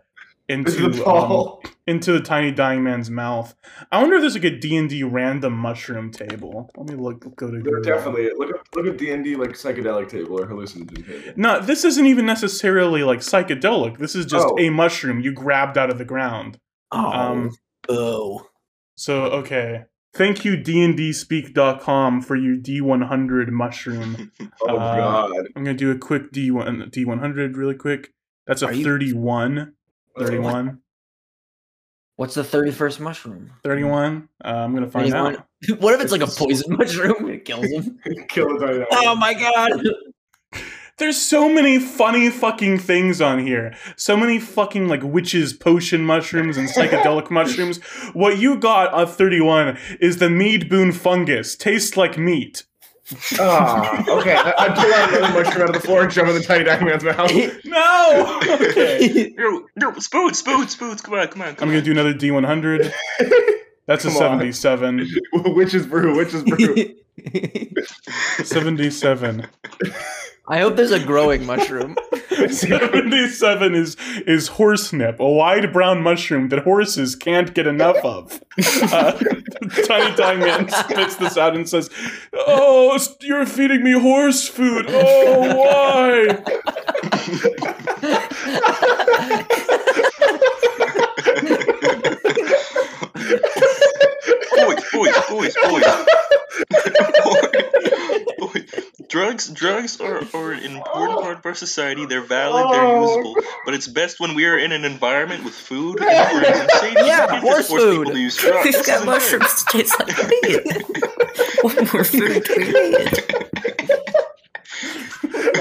into the um, into the tiny dying man's mouth. I wonder if there's like a D and D random mushroom table. Let me look. Go to There Google. definitely look at look at D and D like psychedelic table or hallucinogen table. No, this isn't even necessarily like psychedelic. This is just Oh. a mushroom you grabbed out of the ground. oh, Um, boo. So okay, Thank you, dndspeak.com, for your D100 mushroom. (laughs) Oh Uh, God. I'm gonna do a quick D1 D100 really quick. That's a Are you- 31. 31. What's the thirty-first mushroom? 31. Uh, I'm gonna find 31? out. (laughs) What if it's like a poison (laughs) mushroom? It kills him. (laughs) Kill the. Oh my god! There's so many funny fucking things on here. So many fucking like witches potion mushrooms and psychedelic mushrooms. What you got on 31 is the mead boon fungus. Tastes like meat. Ah, okay. I, I pull out another mushroom out of the floor and shove it in the tiny diamond man's mouth. (laughs) No. (laughs) Okay. No, no, spoons, spoons, spoons. Come on, come on, I'm gonna on. do another D100. (laughs) That's a Come on. 77. Witch's brew, witch's brew. 77. I hope there's a growing mushroom. (laughs) 77 is is horsenip, a wide brown mushroom that horses can't get enough of. Uh, (laughs) Tiny Tiny Man spits this out and says, "Oh, you're feeding me horse food. Oh, why?" (laughs) boys, boys, boys, boys. Boy, drugs, drugs are, are an important part of our society. They're valid, they're Oh. usable, but it's best when we are in an environment with food and friends and safety. Yeah, You can't horse just force people food. to use drugs. We've got mushrooms to taste like meat. (laughs) what more food do we need?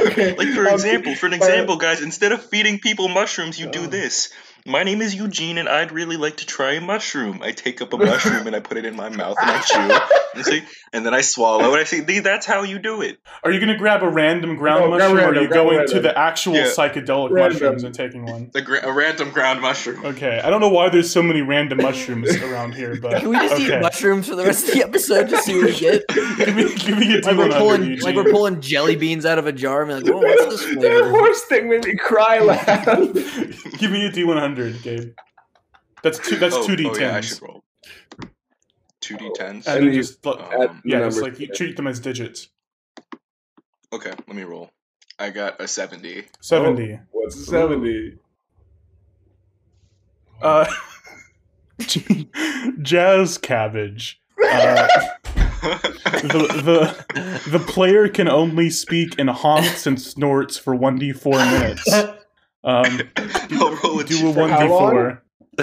okay. Like for um, example, for an example, guys, instead of feeding people mushrooms, you do this. My name is Eugene, and I'd really like to try a mushroom. I take up a mushroom and I put it in my mouth and I chew, (laughs) and, say, and then I swallow, and I say, "That's how you do it." Are you gonna grab a random ground No, grab mushroom, or are you grab going to the actual Yeah. psychedelic Random. mushrooms and taking one? A, gra- a random ground mushroom. Okay, I don't know why there's so many random mushrooms (laughs) around here, but Can we just okay. eat mushrooms for the rest of the (laughs) episode to see what we get? give me, give me a Like we're D100, pulling, Eugene. like we're pulling jelly beans out of a jar. And be like, "Whoa, what's this That flavor?" horse thing made me cry laugh. Give me a D100, Gabe. That's two. That's oh, two D10s. Oh, yeah, I should roll. Two D10s. And And then you- just like, Um, yeah, numbers. just like you treat them as digits. okay, let me roll. I got a 70. Seventy. What's a 70? Uh, (laughs) jazz cabbage. Uh, the the the player can only speak in honks and snorts for one d four minutes. (laughs) Um, (laughs) (laughs) I'll roll a do a one d four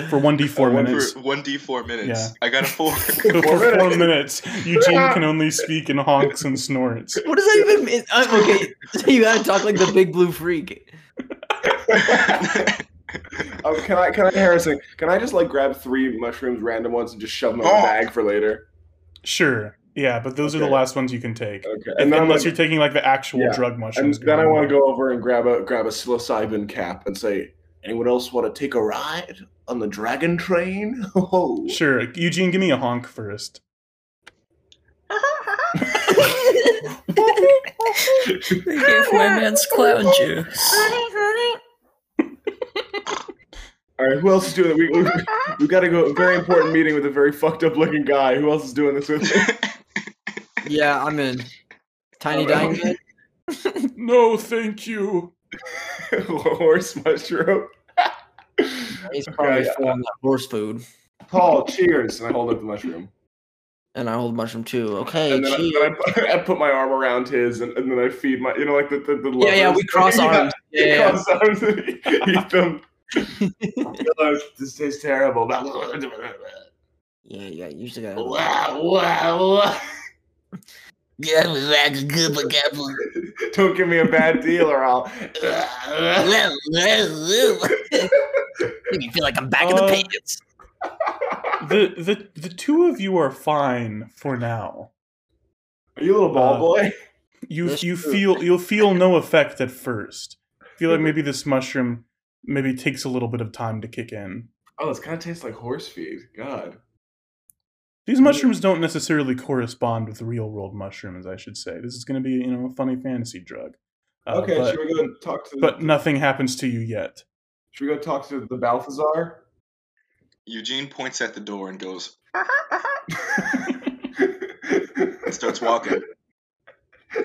for one d four minutes. 1d4 minutes. Yeah. I got a 4. (laughs) So for four minutes, Eugene can only speak in honks and snorts. What does that even mean? I'm okay. So you gotta talk like the big blue freak. um, can I, can I, Harrison, can I just like grab three mushrooms, random ones, and just shove them in a Oh. bag for later? Sure, yeah, but those are the last ones you can take. Okay. And then unless like- you're taking like the actual Yeah, drug And mushrooms. then I want to go over and grab a grab a psilocybin cap and say, "Anyone else want to take a ride on the dragon train?" (laughs) Oh, Sure, Eugene, give me a honk first. (laughs) They gave my man's clown juice. All right, who else is doing it? We, we, we got to go. A very important meeting with a very fucked up looking guy. Who else is doing this with me? (laughs) Yeah, I'm in. Tiny Alright. Diamond. (laughs) No, thank you. (laughs) Horse mushroom. (laughs) He's probably Okay, full uh, on horse food. Paul, cheers! And I hold up the mushroom. And I hold the mushroom too. Okay, And then, I, cheers. then I, put, I put my arm around his, and, and then I feed my, you know, like the the, the Yeah, yeah, we cross arms. Yeah, yeah. cross arms and eat them. This tastes terrible. Yeah, yeah, you usually gotta. wow, wow, wow. Yeah, that's good for (laughs) Don't give me a bad deal, or I'll. (laughs) Me feel like I'm back in Uh, the pages. The the the two of you are fine for now. Are you a little ball Uh, boy? You That's you true. feel you'll feel no effect at first. Feel like maybe this mushroom maybe takes a little bit of time to kick in. Oh, this kind of tastes like horse feed. God. These mushrooms don't necessarily correspond with real world mushrooms, I should say. This is going to be, you know, a funny fantasy drug. Uh, Okay, but, should we go and talk to? but nothing happens to you yet. Should we go talk to the Balthazar? Eugene points at the door and goes, (laughs) and starts walking. (laughs)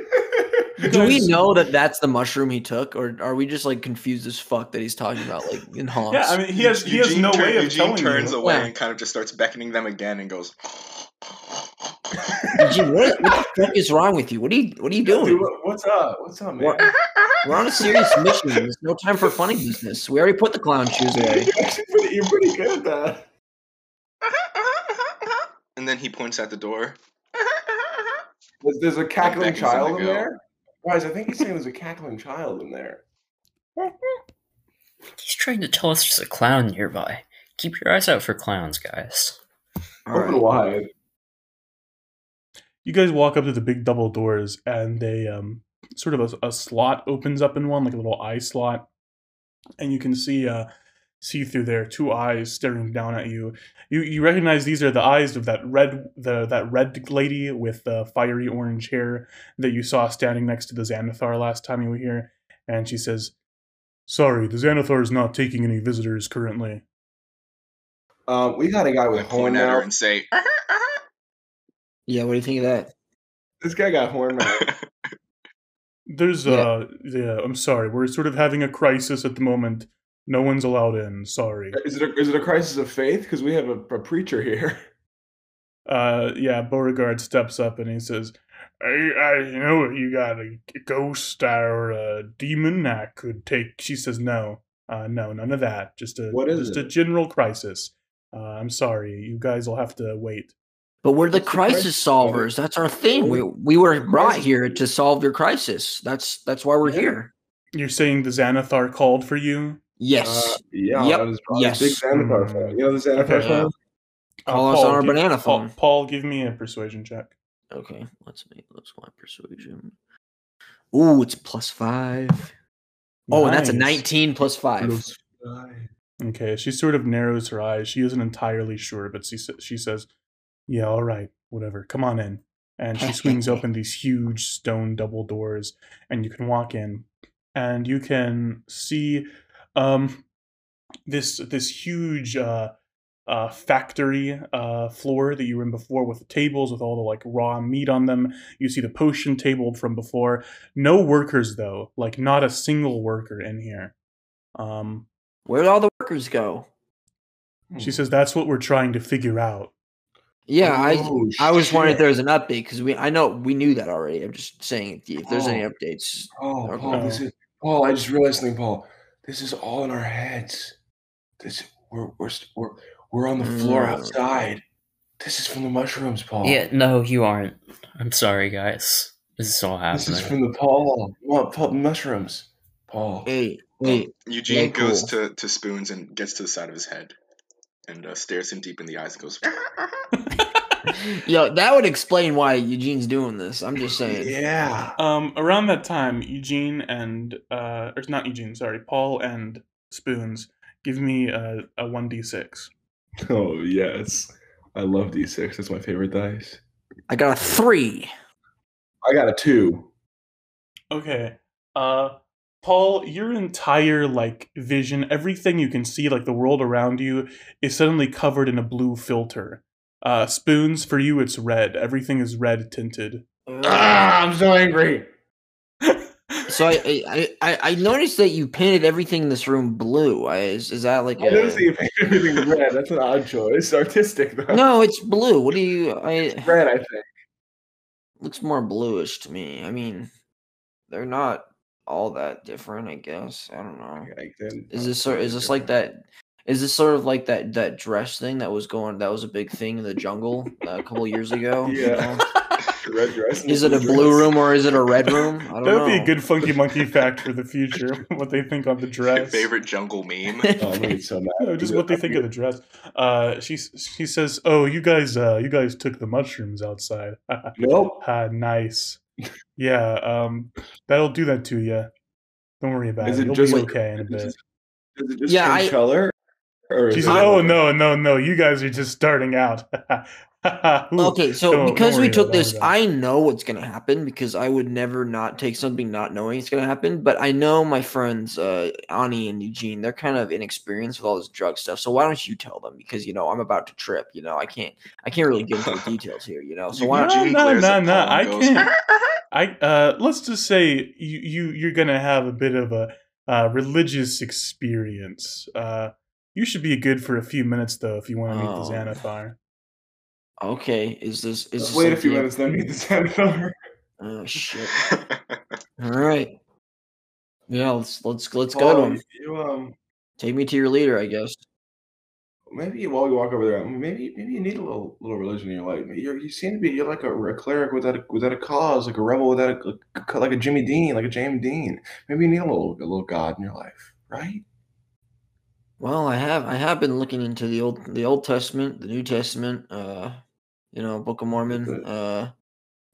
Do we know that that's the mushroom he took, or are we just like confused as fuck that he's talking about like in honks? Yeah, I mean, he has he has no turn- way of Eugene telling turns you. away Yeah. and kind of just starts beckoning them again and goes, Eugene, what, what the fuck is wrong with you? What are you What are you doing? what- what's up? What's up, man? What- We're on a serious mission. There's no time for funny business. We already put the clown shoes away. You're pretty, you're pretty good at that. And then he points at the door. There's, there's a cackling Becky's gonna child in there. Guys, I think he's saying there's a cackling child in there. (laughs) He's trying to tell us there's a clown nearby. Keep your eyes out for clowns, guys. Open right. wide. You guys walk up to the big double doors, and they um sort of a, a slot opens up in one, like a little eye slot, and you can see uh see through there two eyes staring down at you. You you recognize these are the eyes of that red the that red lady with the fiery orange hair that you saw standing next to the Xanathar last time you were here, and she says, "Sorry, the Xanathar is not taking any visitors currently." Um, we got a guy with horn point at her mouth. and say, Yeah, what do you think of that? This guy got horn mouth. (laughs) There's Yeah. uh yeah, I'm sorry. We're sort of having a crisis at the moment. No one's allowed in. Sorry. Is it a, is it a crisis of faith? Because we have a, a preacher here. Uh yeah, Beauregard steps up and he says, I, I know you got a ghost or a demon that could take she says no. Uh no, none of that. Just a What is just a general crisis. Uh I'm sorry. You guys will have to wait. But we're the What's the crisis crisis solvers. That's our thing. We we were brought here to solve your crisis. That's that's why we're Yeah. here. You're saying the Xanathar called for you? Yes. Uh, yeah, Yep. on Yes. big Xanathar Hmm. phone. You know the Xanathar Okay. phone? Call us on our give- banana Paul, phone. Paul, give me a persuasion check. okay, let's make let's my persuasion. Ooh, it's plus five. Oh, and that's a 19 plus five. Plus five. Okay, she sort of narrows her eyes. She isn't entirely sure, but she, sa- she says, Yeah, all right, whatever. Come on in. And she swings open these huge stone double doors, and you can walk in. And you can see um, this this huge uh, uh, factory uh, floor that you were in before with the tables with all the like raw meat on them. You see the potion table from before. No workers, though. Like, not a single worker in here. Um, Where'd all the workers go? She says that's what we're trying to figure out. Yeah, Oh, I I was wondering if there was an update because we I know we knew that already. I'm just saying if, if there's any Oh. updates. Oh, Paul, this is Paul. I just realized something, Paul. This is all in our heads. This we're we're we're, we're on the floor Mm. outside. This is from the mushrooms, Paul. Yeah, no, you aren't. I'm sorry, guys. This is all happening. this is from the Paul. What Paul mushrooms? Paul. Hey, wait. Eugene Yeah, goes cool. to, to Spoons and gets to the side of his head and uh, stares him deep in the eyes and goes, (laughs) (laughs) (laughs) Yo, that would explain why Eugene's doing this. I'm just saying. Yeah. Um, around that time, Eugene and uh, or not Eugene, sorry, Paul and Spoons give me a a one d six. Oh yes. I love D6. That's my favorite dice. I got a three. I got a two. Okay. Uh, Paul, your entire like vision, everything you can see, like the world around you, is suddenly covered in a blue filter. Uh, Spoons, for you, it's red. Everything is red tinted. Ah, I'm so angry. (laughs) So I, I I I noticed that you painted everything in this room blue. I, is, is that like I noticed that you painted everything red. That's an odd choice. Artistic though. no? It's blue. What do you? I Red, I think. looks more bluish to me. I mean, they're not all that different. I guess I don't know. Okay, then- Is this sort? Is this like that? Is this sort of like that that dress thing that was going? That was a big thing in the jungle uh, a couple years ago. (laughs) you Yeah. know? Red dress. Is it a blue blue dress. room or is it a red room? I don't That would know. be a good funky monkey fact for the future. (laughs) what they think of the My dress. favorite jungle meme. (laughs) Oh, I'm so mad. No, just what they think of the dress. Uh, she she says, "Oh, you guys, uh, you guys took the mushrooms outside. Nope. ah, nice. Yeah, um, that'll do that to you. Don't worry about Is it. it You'll just be like- okay in a bit." it- is it just Yeah, change I- color? Or She said, "Oh no, no, no! You guys are just starting out." (laughs) Ooh, Okay, so don't- don't because we took this. I know what's gonna happen because I would never not take something not knowing it's gonna happen. But I know my friends, uh, Ani and Eugene, they're kind of inexperienced with all this drug stuff. So why don't you tell them? Because you know I'm about to trip. You know I can't, I can't really get into the (laughs) details here. You know, so why No, don't Eugene no, glares no, no! I goes, can't. (laughs) I uh, let's just say you you you're gonna have a bit of a uh, religious experience. Uh, you should be good for a few minutes though if you want to meet Oh. the Xanathar. Okay, is this is this Wait a few something- minutes, then meet the senator. Oh shit! (laughs) All right. Yeah, let's let's let's go to Paul, him. You, um, Take me to your leader, I guess. maybe while we walk over there, maybe maybe you need a little little religion in your life. You're, you seem to be you're like a, a cleric without a, without a cause, like a rebel without a, a- like a Jimmy Dean, like a James Dean. Maybe you need a little a little God in your life, right? Well, I have I have been looking into the old the Old Testament, the New Testament, uh, you know, Book of Mormon. Uh,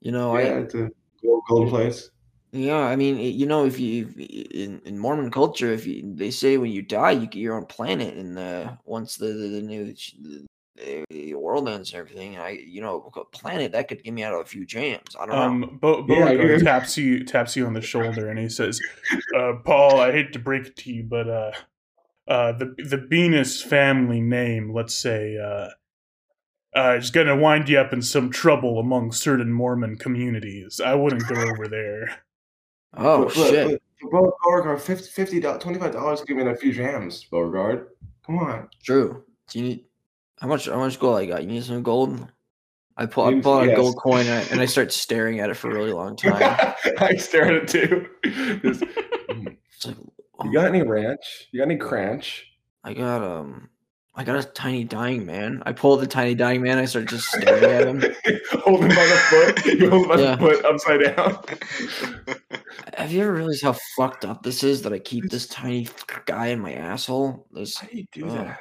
you know, yeah, I it's a gold, golden place. yeah, I mean, you know, if you in in Mormon culture, if you they say when you die, you get your own planet, and uh, once the the, the new the, the world ends and everything, I you know, a planet that could get me out of a few jams. I don't know. Um, Bo- Yeah, Beauregard yeah. taps you taps you on the shoulder and he says, uh, "Paul, I hate to break it to you, but uh, uh, the the Venus family name, let's say, uh, uh, is going to wind you up in some trouble among certain Mormon communities. I wouldn't go over there." (laughs) Oh But- but- shit! but- but Beauregard, 50 50 25 dollars give me a few jams, Beauregard. Come on. True. Do you need how much? How much gold I got? You need some gold? I pull, I pull out a gold coin and I, and I (laughs) start staring at it for a really long (laughs) time. I stare at it too. Just, mm. It's like, you oh, got any ranch? You got any cranch? I got um, I got a tiny dying man. I pull the tiny dying man. I start just staring at him. (laughs) hold him by the foot. You hold by Yeah. the foot upside down. (laughs) Have you ever realized how fucked up this is that I keep this tiny guy in my asshole? This How do you do Oh. that?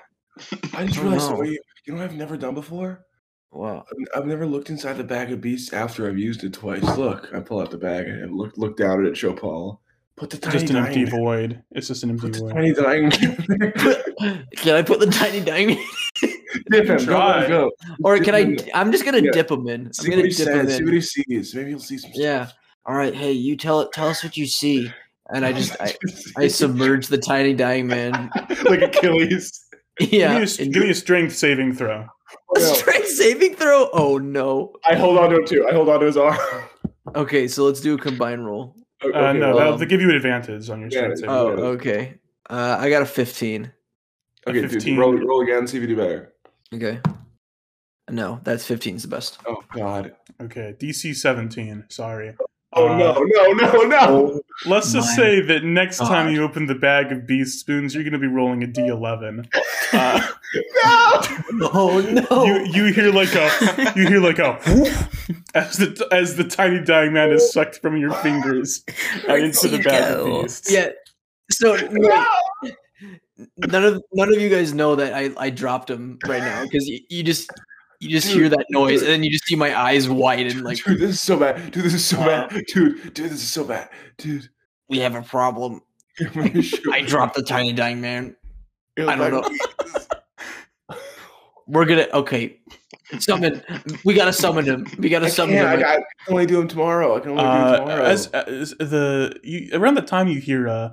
I just I realized know. you, you know what I've never done before? wow. I've- I've never looked inside the bag of beasts after I've used it twice. Look, I pull out the bag and look look down at it, show Paul. Put the tiny Just an empty dying- void. It's just an empty Put the void. tiny dying. (laughs) Can I put the tiny dying man, Dip him. Try. Go, go. or Dip can him I? I'm just gonna Yeah. dip him in. I'm See gonna what he dip him says. See what he sees. Maybe he'll see some. Yeah. All right. Hey, you tell it. Tell us what you see. And I just (laughs) I, I submerge the tiny dying (laughs) man. like Achilles. Yeah. give, me a, give me a strength saving throw. a oh, No. strength saving throw. Oh no. I hold on to him too. I hold on to his arm. Okay, so let's do a combined roll. Uh, Okay, no, well, that'll um, they give you an advantage on your yeah, strength saving. Oh, throw. okay. Uh, I got a 15. A okay, dude, 15. roll, roll again. See if you do better. Okay. No, that's 15 is the best. Oh God. Okay, DC 17. Sorry. Oh Uh, no no no no. Let's just say that next time you open the bag of beast spoons, you're going to be rolling a D11. (laughs) Uh, no. (laughs) Oh no. you you hear like a you hear like a whoop as the as the tiny dying man is sucked from your fingers and into the bag go? of beasts. yeah. So wait, none of none of you guys know that I, I dropped him right now because you, you just you just hear that noise and then you just see my eyes widen like dude, this is so bad. Dude, this is so bad. Dude, dude, this is so bad. Dude. we have a problem. (laughs) I I dropped the tiny dying man. I don't know. (laughs) We're gonna okay. Summon. We gotta summon him. We gotta I summon him. I, I can only do him tomorrow. I can only do them Uh, tomorrow. as, as the you, around the time you hear uh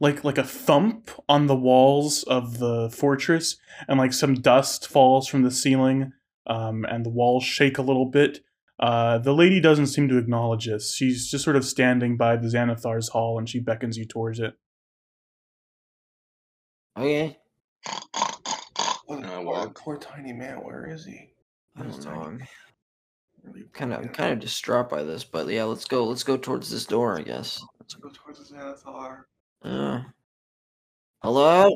like like a thump on the walls of the fortress and like some dust falls from the ceiling um and the walls shake a little bit uh the lady doesn't seem to acknowledge this she's just sort of standing by the xanathar's hall and she beckons you towards it Okay. What- poor, well. poor tiny man. Where is he? I Where's don't know. Tiny? I'm Really kind of I'm kind of distraught by this, but yeah, let's go. Let's go towards this door. I guess. Let's go towards the Xanathar. Uh, hello.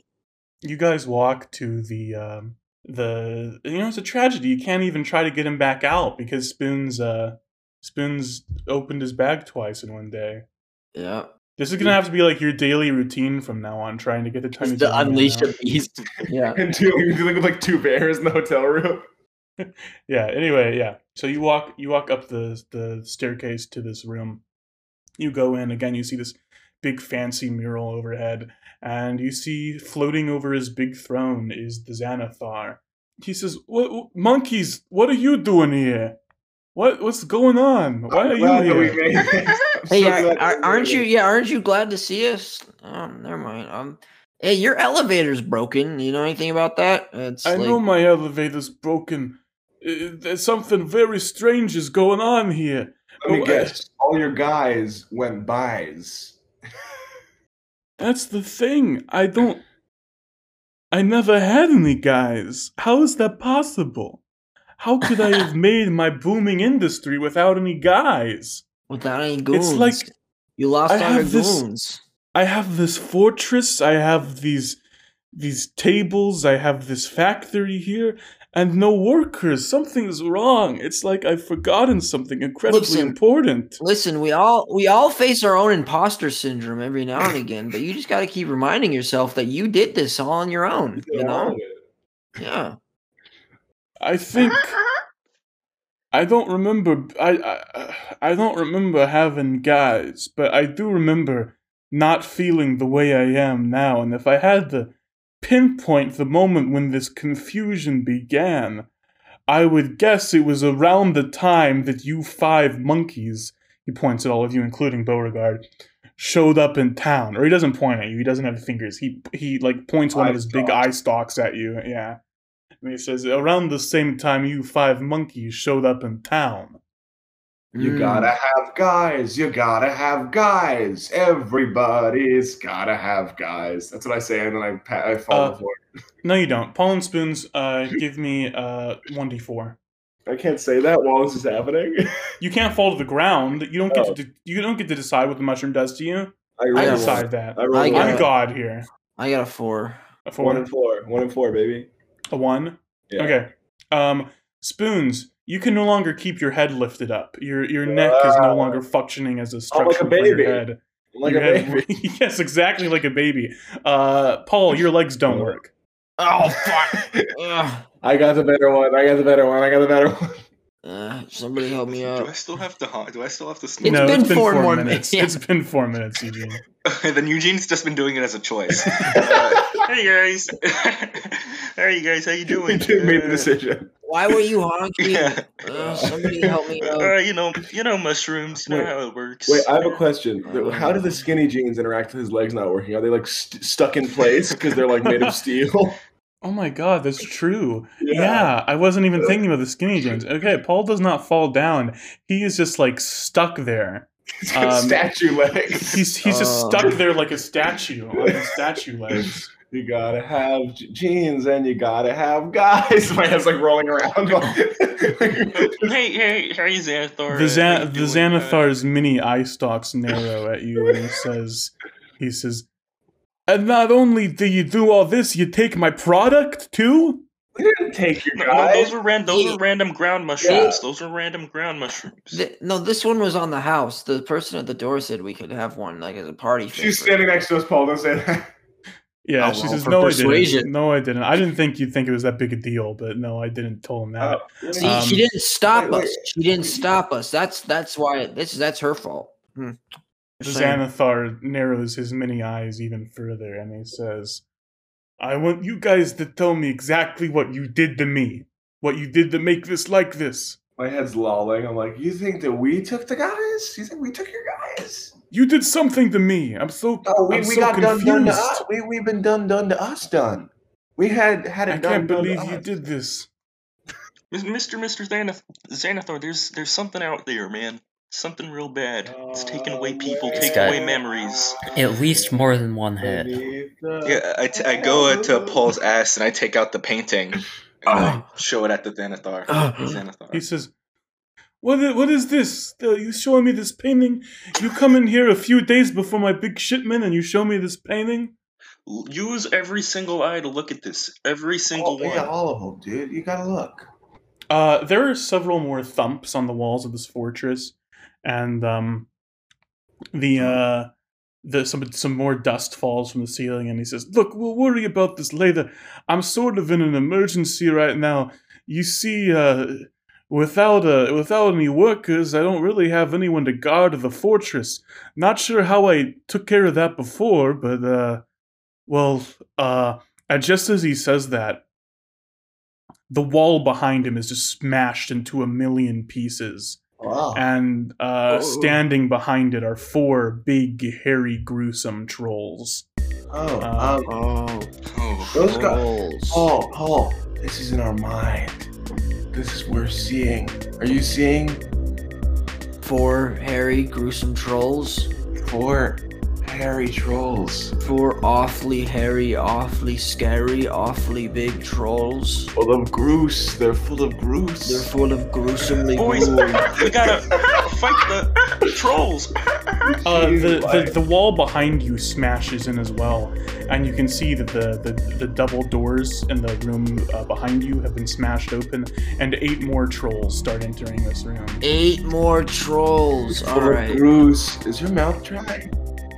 you guys walk to the um the you know it's a tragedy you can't even try to get him back out because spoons uh spoons opened his bag twice in one day Yeah. this is gonna have to be like your daily routine from now on trying to get the tiny Just to unleash out. a beast. (laughs) Yeah. And dealing, you're dealing with like two bears in the hotel room. (laughs) yeah anyway yeah so you walk you walk up the the staircase to this room you go in again you see this big fancy mural overhead and you see floating over his big throne is the xanathar he says what, what- monkeys what are you doing here what what's going on why are you Glad that we here made (laughs) (laughs) Hey, so are, are, aren't you? Yeah, aren't you glad to see us? Oh, never mind. Um, hey, your elevator's broken. You know anything about that? It's i like, know my elevator's broken Uh, there's something very strange is going on here Let me Oh, I- guess. All your guys went buys. That's the thing. I don't. I never had any guys. How is that possible? how could I have (laughs) made my booming industry without any guys? Without any goons. It's like you lost I all your this- goons. I have this fortress, I have these these tables, I have this factory here, and no workers. Something's wrong. It's like I've forgotten something incredibly Listen. important. Listen, we all we all face our own imposter syndrome every now and (laughs) again, but you just got to keep reminding yourself that you did this all on your own. You know? Yeah. I think (laughs) I don't remember. I, I I don't remember having guys, but I do remember not feeling the way I am now. And if I had to pinpoint the moment when this confusion began, I would guess it was around the time that you five monkeys. He points at all of you, including Beauregard. Showed up in town, or he doesn't point at you. He doesn't have fingers. He he like points one Eye of his big eye stalks at you. Yeah. And he says, around the same time you five monkeys showed up in town. You Mm. gotta have guys. You gotta have guys. Everybody's gotta have guys. That's what I say, and then I pa- I fall Uh, on the floor. No, you don't. Paul and Spoons, uh, give me uh, 1d4. I can't say that while this is happening. You can't fall to the ground. You don't get Oh. to you don't get to decide what the mushroom does to you. I, I roll- got decide that. I roll I one. got I'm it. God here. I got a four. A four. one four, and four. One and four, baby. a one. Yeah. Okay. Um, Spoons, you can no longer keep your head lifted up. Your your neck is no Ah. longer functioning as a I'm structure like a for your baby. head. Like Your a head- baby. (laughs) yes, exactly like a baby. Uh, Paul, your legs don't work. Oh (laughs) fuck! I got the better one. I got the better one. I got the better one. Uh, somebody help me out. Do I still have to? haunt- Do I still have to It's no, been it's been four four, more minutes. minutes, yeah. It's been four minutes, Eugene. (laughs) okay, then Eugene's just been doing it as a choice. Uh, hey guys, hey you guys, how you doing? You made the Uh, decision. Why were you honking? Yeah. Uh, somebody help me Uh, out. you know, you know mushrooms. You know how it works. Wait, I have a question. Uh, How do the skinny jeans interact with his legs not working? Are they like st- stuck in place because they're like made of steel? (laughs) Oh my god, that's true. Yeah. I wasn't even thinking about the skinny jeans. Okay, Paul does not fall down. He is just like stuck there. He's got Um, statue legs. He's he's just Oh. stuck there like a statue on his statue legs. You gotta have jeans and you gotta have guys. (laughs) My head's like rolling around. (laughs) Hey, hey, hey, Xanathar. The uh, Zan- the doing? Xanathar's mini eye stalks narrow at you and he says he says And not only do you do all this, you take my product too? (laughs) we didn't take your Uh, No, no, guys. those were ran- those were random ground mushrooms. Those were random ground mushrooms. Th- no, this one was on the house. The person at the door said we could have one, like as a party. She's favor. standing next to us, Paul. Don't say that. Yeah, Oh, she well, says, for "No, I didn't. No, I didn't. I didn't think you'd think it was that big a deal, but no, I didn't tell him that." Oh, See, Um, she didn't stop wait, wait. us. She didn't stop us. That's that's why this that's her fault. Hmm. Just. Xanathar narrows his many eyes even further and he says, I want you guys to tell me exactly what you did to me. What you did to make this like this. My head's lolling. I'm like, you think that we took the guys? You think we took your guys? You did something to me. I'm so Oh, we, I'm we so got confused. done to us. We, we've been done, done to us, done. We had had it I done. can't done to believe you us. did this. Mr. Mr. Xanath- Xanathar, there's there's something out there, man. Something real bad. It's taking away people, It's taking got- away memories. At least more than one head. Beneath the- Yeah, I, t- I go uh, to Paul's ass and I take out the painting and I show it at the Xanathar. Oh. He says, what is, what is this? Uh, you showing me this painting? You come in here a few days before my big shipment and you show me this painting? Use every single eye to look at this. Every single Oh, one. yeah, all of them, dude. You gotta look. Uh, there are several more thumps on the walls of this fortress, and um, the uh, the some some more dust falls from the ceiling, and he says, "Look, we'll worry about this later. I'm sort of in an emergency right now. You see, uh, without uh, without any workers, I don't really have anyone to guard the fortress. Not sure how I took care of that before, but uh, well, uh, and just as he says that." the wall behind him is just smashed into a million pieces. Wow. And uh, Oh. standing behind it are four big, hairy, gruesome trolls. Oh, Uh, um, Oh, Oh. those guys. trolls. Paul, Paul, this is in our mind. This is we're seeing. Are you seeing Four hairy, gruesome trolls. four hairy trolls. Four awfully hairy, awfully scary, awfully big trolls. Full of groose. They're full of groose. They're full of gruesomely Boys, we (laughs) gotta fight the trolls. (laughs) Uh, the, the, the wall behind you smashes in as well, and you can see that the, the, the double doors in the room uh, behind you have been smashed open, and eight more trolls start entering this room. Eight more trolls. Alright. groose. Is your mouth dry?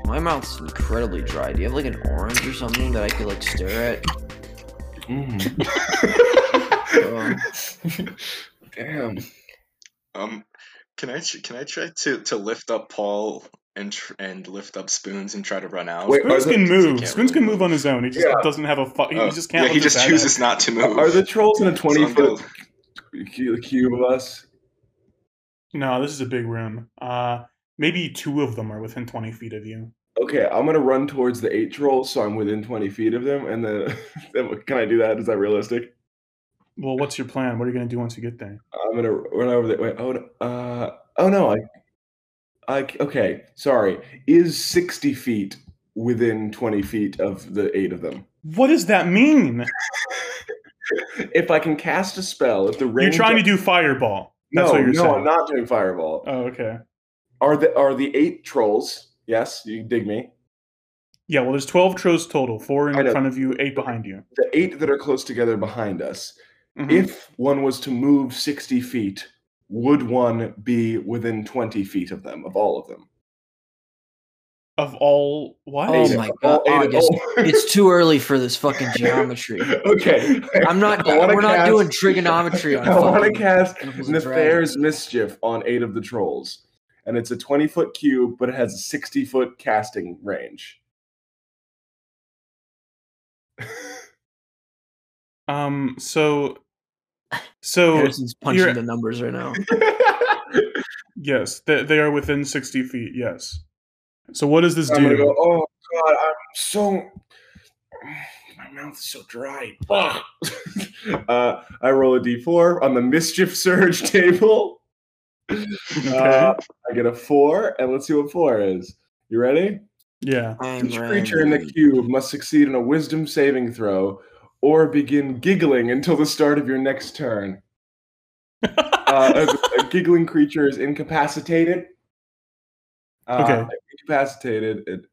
My mouth's incredibly dry. Do you have like an orange or something that I could like stare at? Mm. Um, (laughs) Damn. Um, can I tr- can I try to to lift up Paul and tr- and lift up Spoons and try to run out? Wait, Spoons can the- move. can't Spoons can really move on his own. He just Yeah. doesn't have a. Fu- he Oh, just can't. yeah, he just chooses up. not to move. Are the trolls in a 20 So foot gonna- cube of us? No, this is a big room. Uh, maybe two of them are within twenty feet of you. Okay, I'm gonna run towards the eight trolls so I'm within 20 feet of them, and then, (laughs) then can I do that? Is that realistic? Well, what's your plan? What are you gonna do once you get there? I'm gonna run over there. Wait, oh, no, uh, oh no, I, I, okay, sorry. Is 60 feet within 20 feet of the eight of them? What does that mean? (laughs) if I can cast a spell, if the range You're trying to do fireball. That's no, what you're no, saying. I'm not doing fireball. Oh, okay. Are the are the eight trolls? Yes, you dig me. Yeah, well, there's 12 trolls total. Four in front of you, eight behind you. The eight that are close together behind us. Mhm. If one was to move 60 feet, would one be within 20 feet of them, of all of them? Of all what? Oh Eight my God. all eight of- oh. (laughs) it's too early for this fucking geometry. (laughs) okay. I'm not. I We're not doing trigonometry on (laughs) I want to cast Dungeons and Dragons. Nathair's Mischief on eight of the trolls. And it's a 20 foot cube, but it has a 60 foot casting range. (laughs) Um, so, so (laughs) Harrison's punching you're- the numbers right now. (laughs) yes, they, they are within 60 feet. Yes. So what does this I'm do? go, oh god, I'm so (sighs) my mouth is so dry. Ugh." uh, I roll a d4 on the mischief surge table. (laughs) Uh, I get a four, and let's see what four is. You ready? Yeah. I'm Each creature in the cube must succeed in a wisdom saving throw or begin giggling until the start of your next turn. (laughs) Uh, a, a giggling creature is incapacitated. Uh, Okay. Incapacitated. It,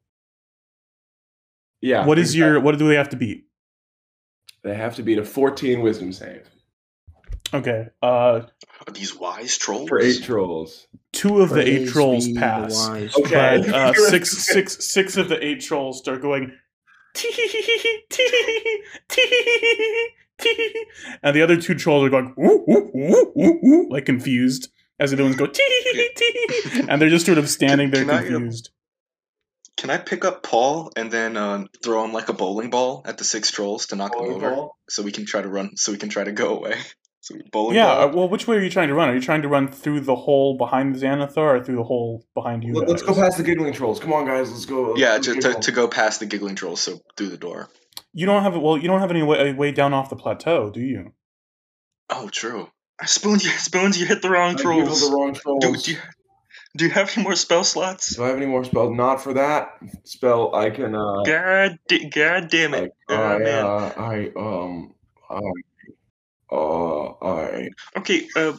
yeah. what is your? What do they have to beat? They have to beat a 14 wisdom save Okay. Uh, Are these wise trolls? for eight trolls. two of the eight trolls pass. Okay. But uh, (laughs) six, six, six of the eight trolls start going, (laughs) and the other two trolls are going, ooh, ooh, ooh, ooh, ooh, like confused as the other ones go tee tee, and they're just sort of standing there Can I, uh, confused. Can I pick up Paul and then uh, throw him like a bowling ball at the six trolls to knock them over, ball? so we can try to run, so we can try to go away. So bowling Yeah. ball. uh, Well, which way are you trying to run? Are you trying to run through the hole behind the Xanathar or through the hole behind you? Let, us guys? go past the giggling trolls. Come on, guys. Let's go. yeah, Let's to, to, to go past the giggling trolls, so through the door. You don't have well. You don't have any way, way down off the plateau, do you? Oh, true. Spoons, you, (laughs) spoons, you hit the wrong I trolls. the wrong trolls. Do, do, you, do you have any more spell slots? Do I have any more spells? Not for that spell. I can. Uh, God, di- God damn I, it! Oh, I, man. uh, I um, I, uh, I. Okay, uh,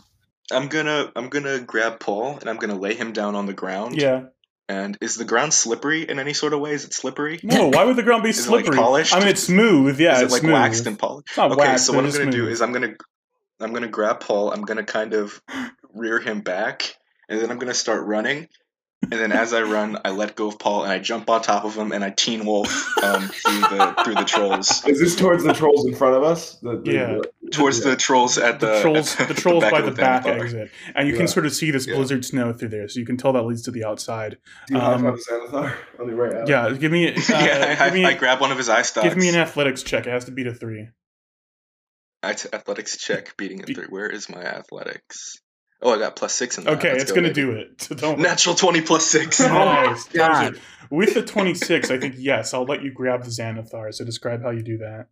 I'm gonna I'm gonna grab Paul and I'm gonna lay him down on the ground. Yeah. And is the ground slippery in any sort of way? Is it slippery? No. Why would the ground be (laughs) Is it, like, slippery? polished? I mean, it's smooth. Yeah, is it it's like smooth. waxed and polished? It's not Okay, waxed. so what I'm gonna do is I'm gonna I'm gonna grab Paul. I'm gonna kind of rear him back, and then I'm gonna start running. And then as I run, I let go of Paul and I jump on top of him and I teen wolf um, through the through the trolls Is this towards the trolls in front of us? The, the, Yeah. towards the trolls at the, the trolls, at the trolls by the of back Xanathar. exit, and you Yeah. can sort of see this Yeah. blizzard snow through there, so you can tell that leads to the outside. Do you um, high five Xanathar on the way out? Yeah, give me, (laughs) uh, yeah, I, me, I, I grab one of his eye stalks. give me an athletics check. It has to beat a three. At- athletics check, beating a Be- three. Where is my athletics? Oh, I got plus six in that. Okay, Let's it's go, gonna baby. do it. So (laughs) don't. Natural twenty plus six. (laughs) Nice. Oh, God. With the twenty-six, I think yes, I'll let you grab the Xanathar. So describe how you do that.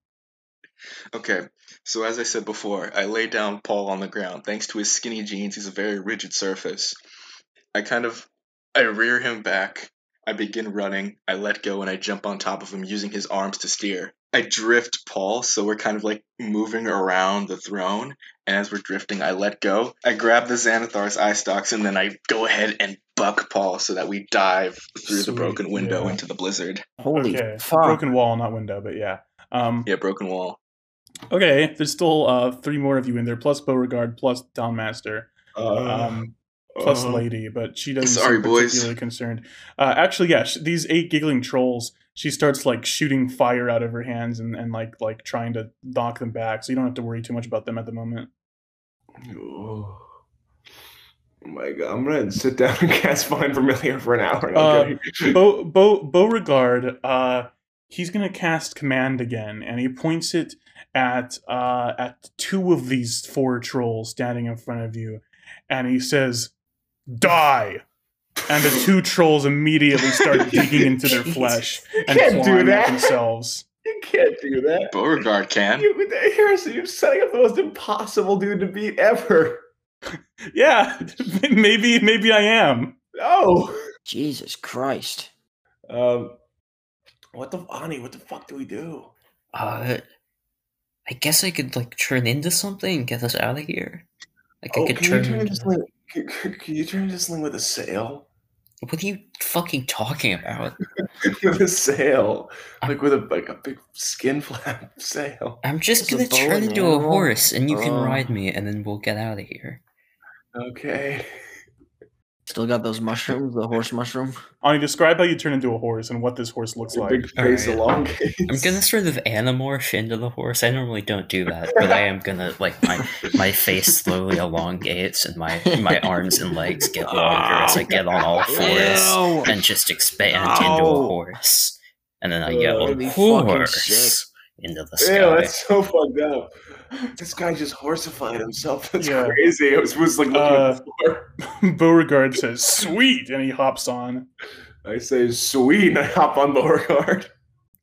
Okay, so as I said before, I lay down Paul on the ground. Thanks to his skinny jeans, he's a very rigid surface. I kind of, I rear him back, I begin running. I let go and I jump on top of him using his arms to steer. I drift Paul, so we're kind of like moving around the throne. And as we're drifting, I let go. I grab the Xanathar's eye stalks and then I go ahead and buck Paul so that we dive through Sweet, the broken window yeah. into the blizzard. Holy okay, fuck! broken wall, not window, but yeah. Um, Yeah, broken wall. okay, there's still uh, three more of you in there, plus Beauregard, plus Townmaster, Uh, um, plus uh, Lady, but she doesn't Sorry, seem boys. particularly concerned. Uh, actually, yeah, sh- these eight giggling trolls. She starts like shooting fire out of her hands and, and like like trying to knock them back, so you don't have to worry too much about them at the moment. Oh. Oh my god, I'm gonna sit down and (laughs) cast Find Familiar for an hour. Uh, Okay. Beau, Beau, Beauregard, uh, he's gonna cast command again, and he points it at uh, at two of these four trolls standing in front of you, and he says, "Die!" And the two trolls immediately start (laughs) digging into their flesh and can't do clawing at that. themselves. You can't do that. Beauregard can. You, Harrison, you're setting up the most impossible dude to beat ever. Yeah, (laughs) maybe maybe I am. No. Jesus Christ! Um, what the Ani? What the fuck do we do? Uh, I guess I could like turn into something and get us out of here. Like Oh, I could can you turn. turn into into- sling? Can, can- you turn into sling with a sail? What are you fucking talking about? (laughs) with a sail, like with a like a big skin (laughs) flap sail. I'm just gonna turn into a horse and you can Oh. ride me and then we'll get out of here. Okay. Still got those mushrooms, the horse mushroom. Ani, describe how you turn into a horse and what this horse looks like. big face Alright. elongates. I'm gonna sort of anamorph into the horse. I normally don't do that, but I am gonna like my my face slowly elongates and my my arms and legs get longer as I get on all (laughs) fours and just expand into a horse. And then I yell that'd be fucking horse into the Ew, sky. that's so fucked up. This guy just horsified himself. (laughs) That's Yeah. crazy. It was, was like looking Uh, at the floor. (laughs) Beauregard says, "Sweet," and he hops on. I say, sweet, and I hop on Beauregard.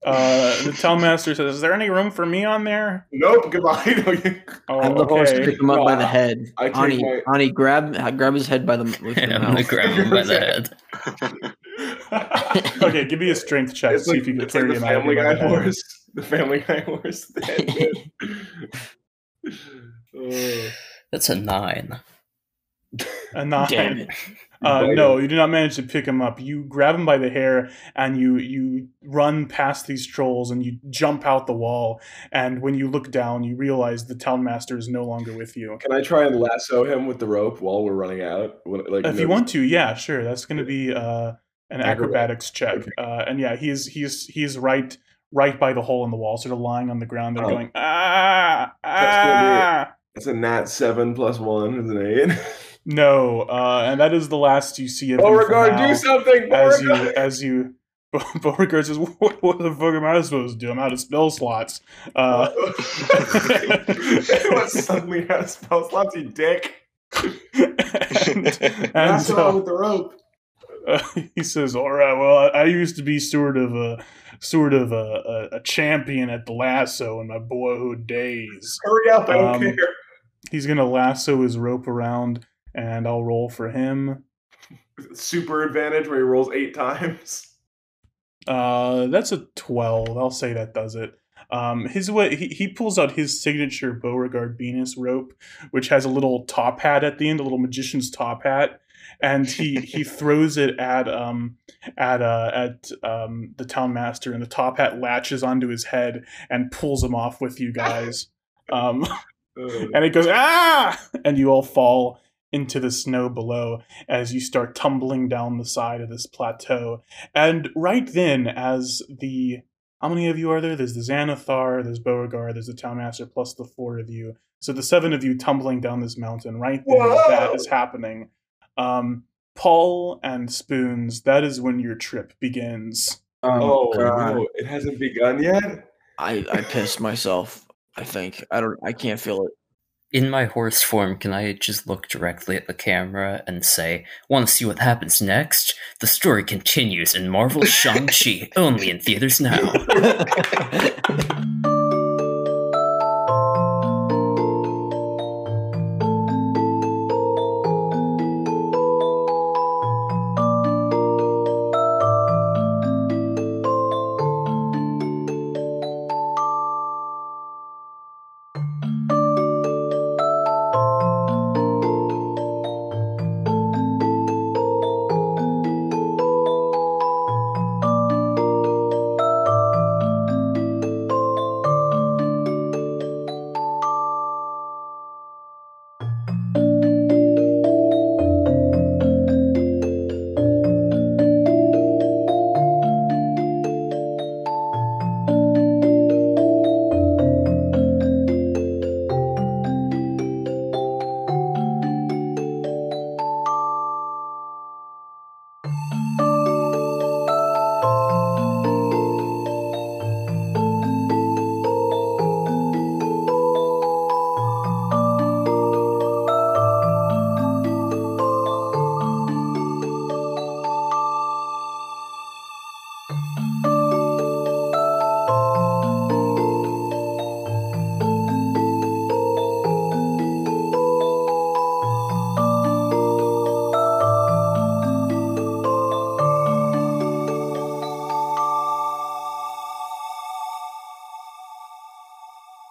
Uh, the townmaster says, "Is there any room for me on there?" Nope, goodbye. (laughs) No, you- Oh, Have the horse okay. pick him up by the head. I take Ani, my- Ani, grab grab his head by the with And the I'm gonna grab him by the head. okay, give me a strength check. it's see like, if you can it's like carry the him out of Family here Guy the horse. The Family Guy horse. The head bit. Oh. That's a nine. A nine. Damn it! (laughs) Uh, no, you do not manage to pick him up. You grab him by the hair and you you run past these trolls and you jump out the wall. And when you look down, you realize the townmaster is no longer with you. Can I try and lasso him with the rope while we're running out? Like, If you want to, yeah, sure. That's going to be uh, an acrobatics check. Uh, and yeah, he's he's he's right right by the hole in the wall, sort of lying on the ground there, Oh. going ah That's ah. It's a nat seven plus one is an eight. (laughs) No, uh, and that is the last you see of Beauregard, do something! as you as you. (laughs) Beauregard says, what, "What the fuck am I supposed to do? I'm out of spell slots." Uh, what (laughs) suddenly has spell slots, you dick? and, and, Lasso uh, him with the rope. uh, he says, "All right, well, I, I used to be sort of a sort of a, a, a champion at the lasso in my boyhood days." Hurry up, I don't um, care. He's gonna lasso his rope around, and I'll roll for him. Super advantage where he rolls eight times. Uh, that's a twelve. I'll say that does it. Um, his way he, he pulls out his signature Beauregard Venus rope, which has a little top hat at the end, a little magician's top hat, and he he throws it at um at uh at um the town master, and the top hat latches onto his head and pulls him off with you guys. (laughs) Um, and it goes ah, and you all fall into the snow below as you start tumbling down the side of this plateau. And right then, as the how many of you are there? There's the Xanathar, there's Beauregard, there's the Townmaster, plus the four of you. So the seven of you tumbling down this mountain. Right then, as that is happening. Um, Paul and Spoons, that is when your trip begins. oh, God. no, it hasn't begun yet? I I pissed myself. I think I don't. I can't feel it. In my horse form, can I just look directly at the camera and say, Want to see what happens next? The story continues in Marvel's Shang-Chi, (laughs) only in theaters now. (laughs)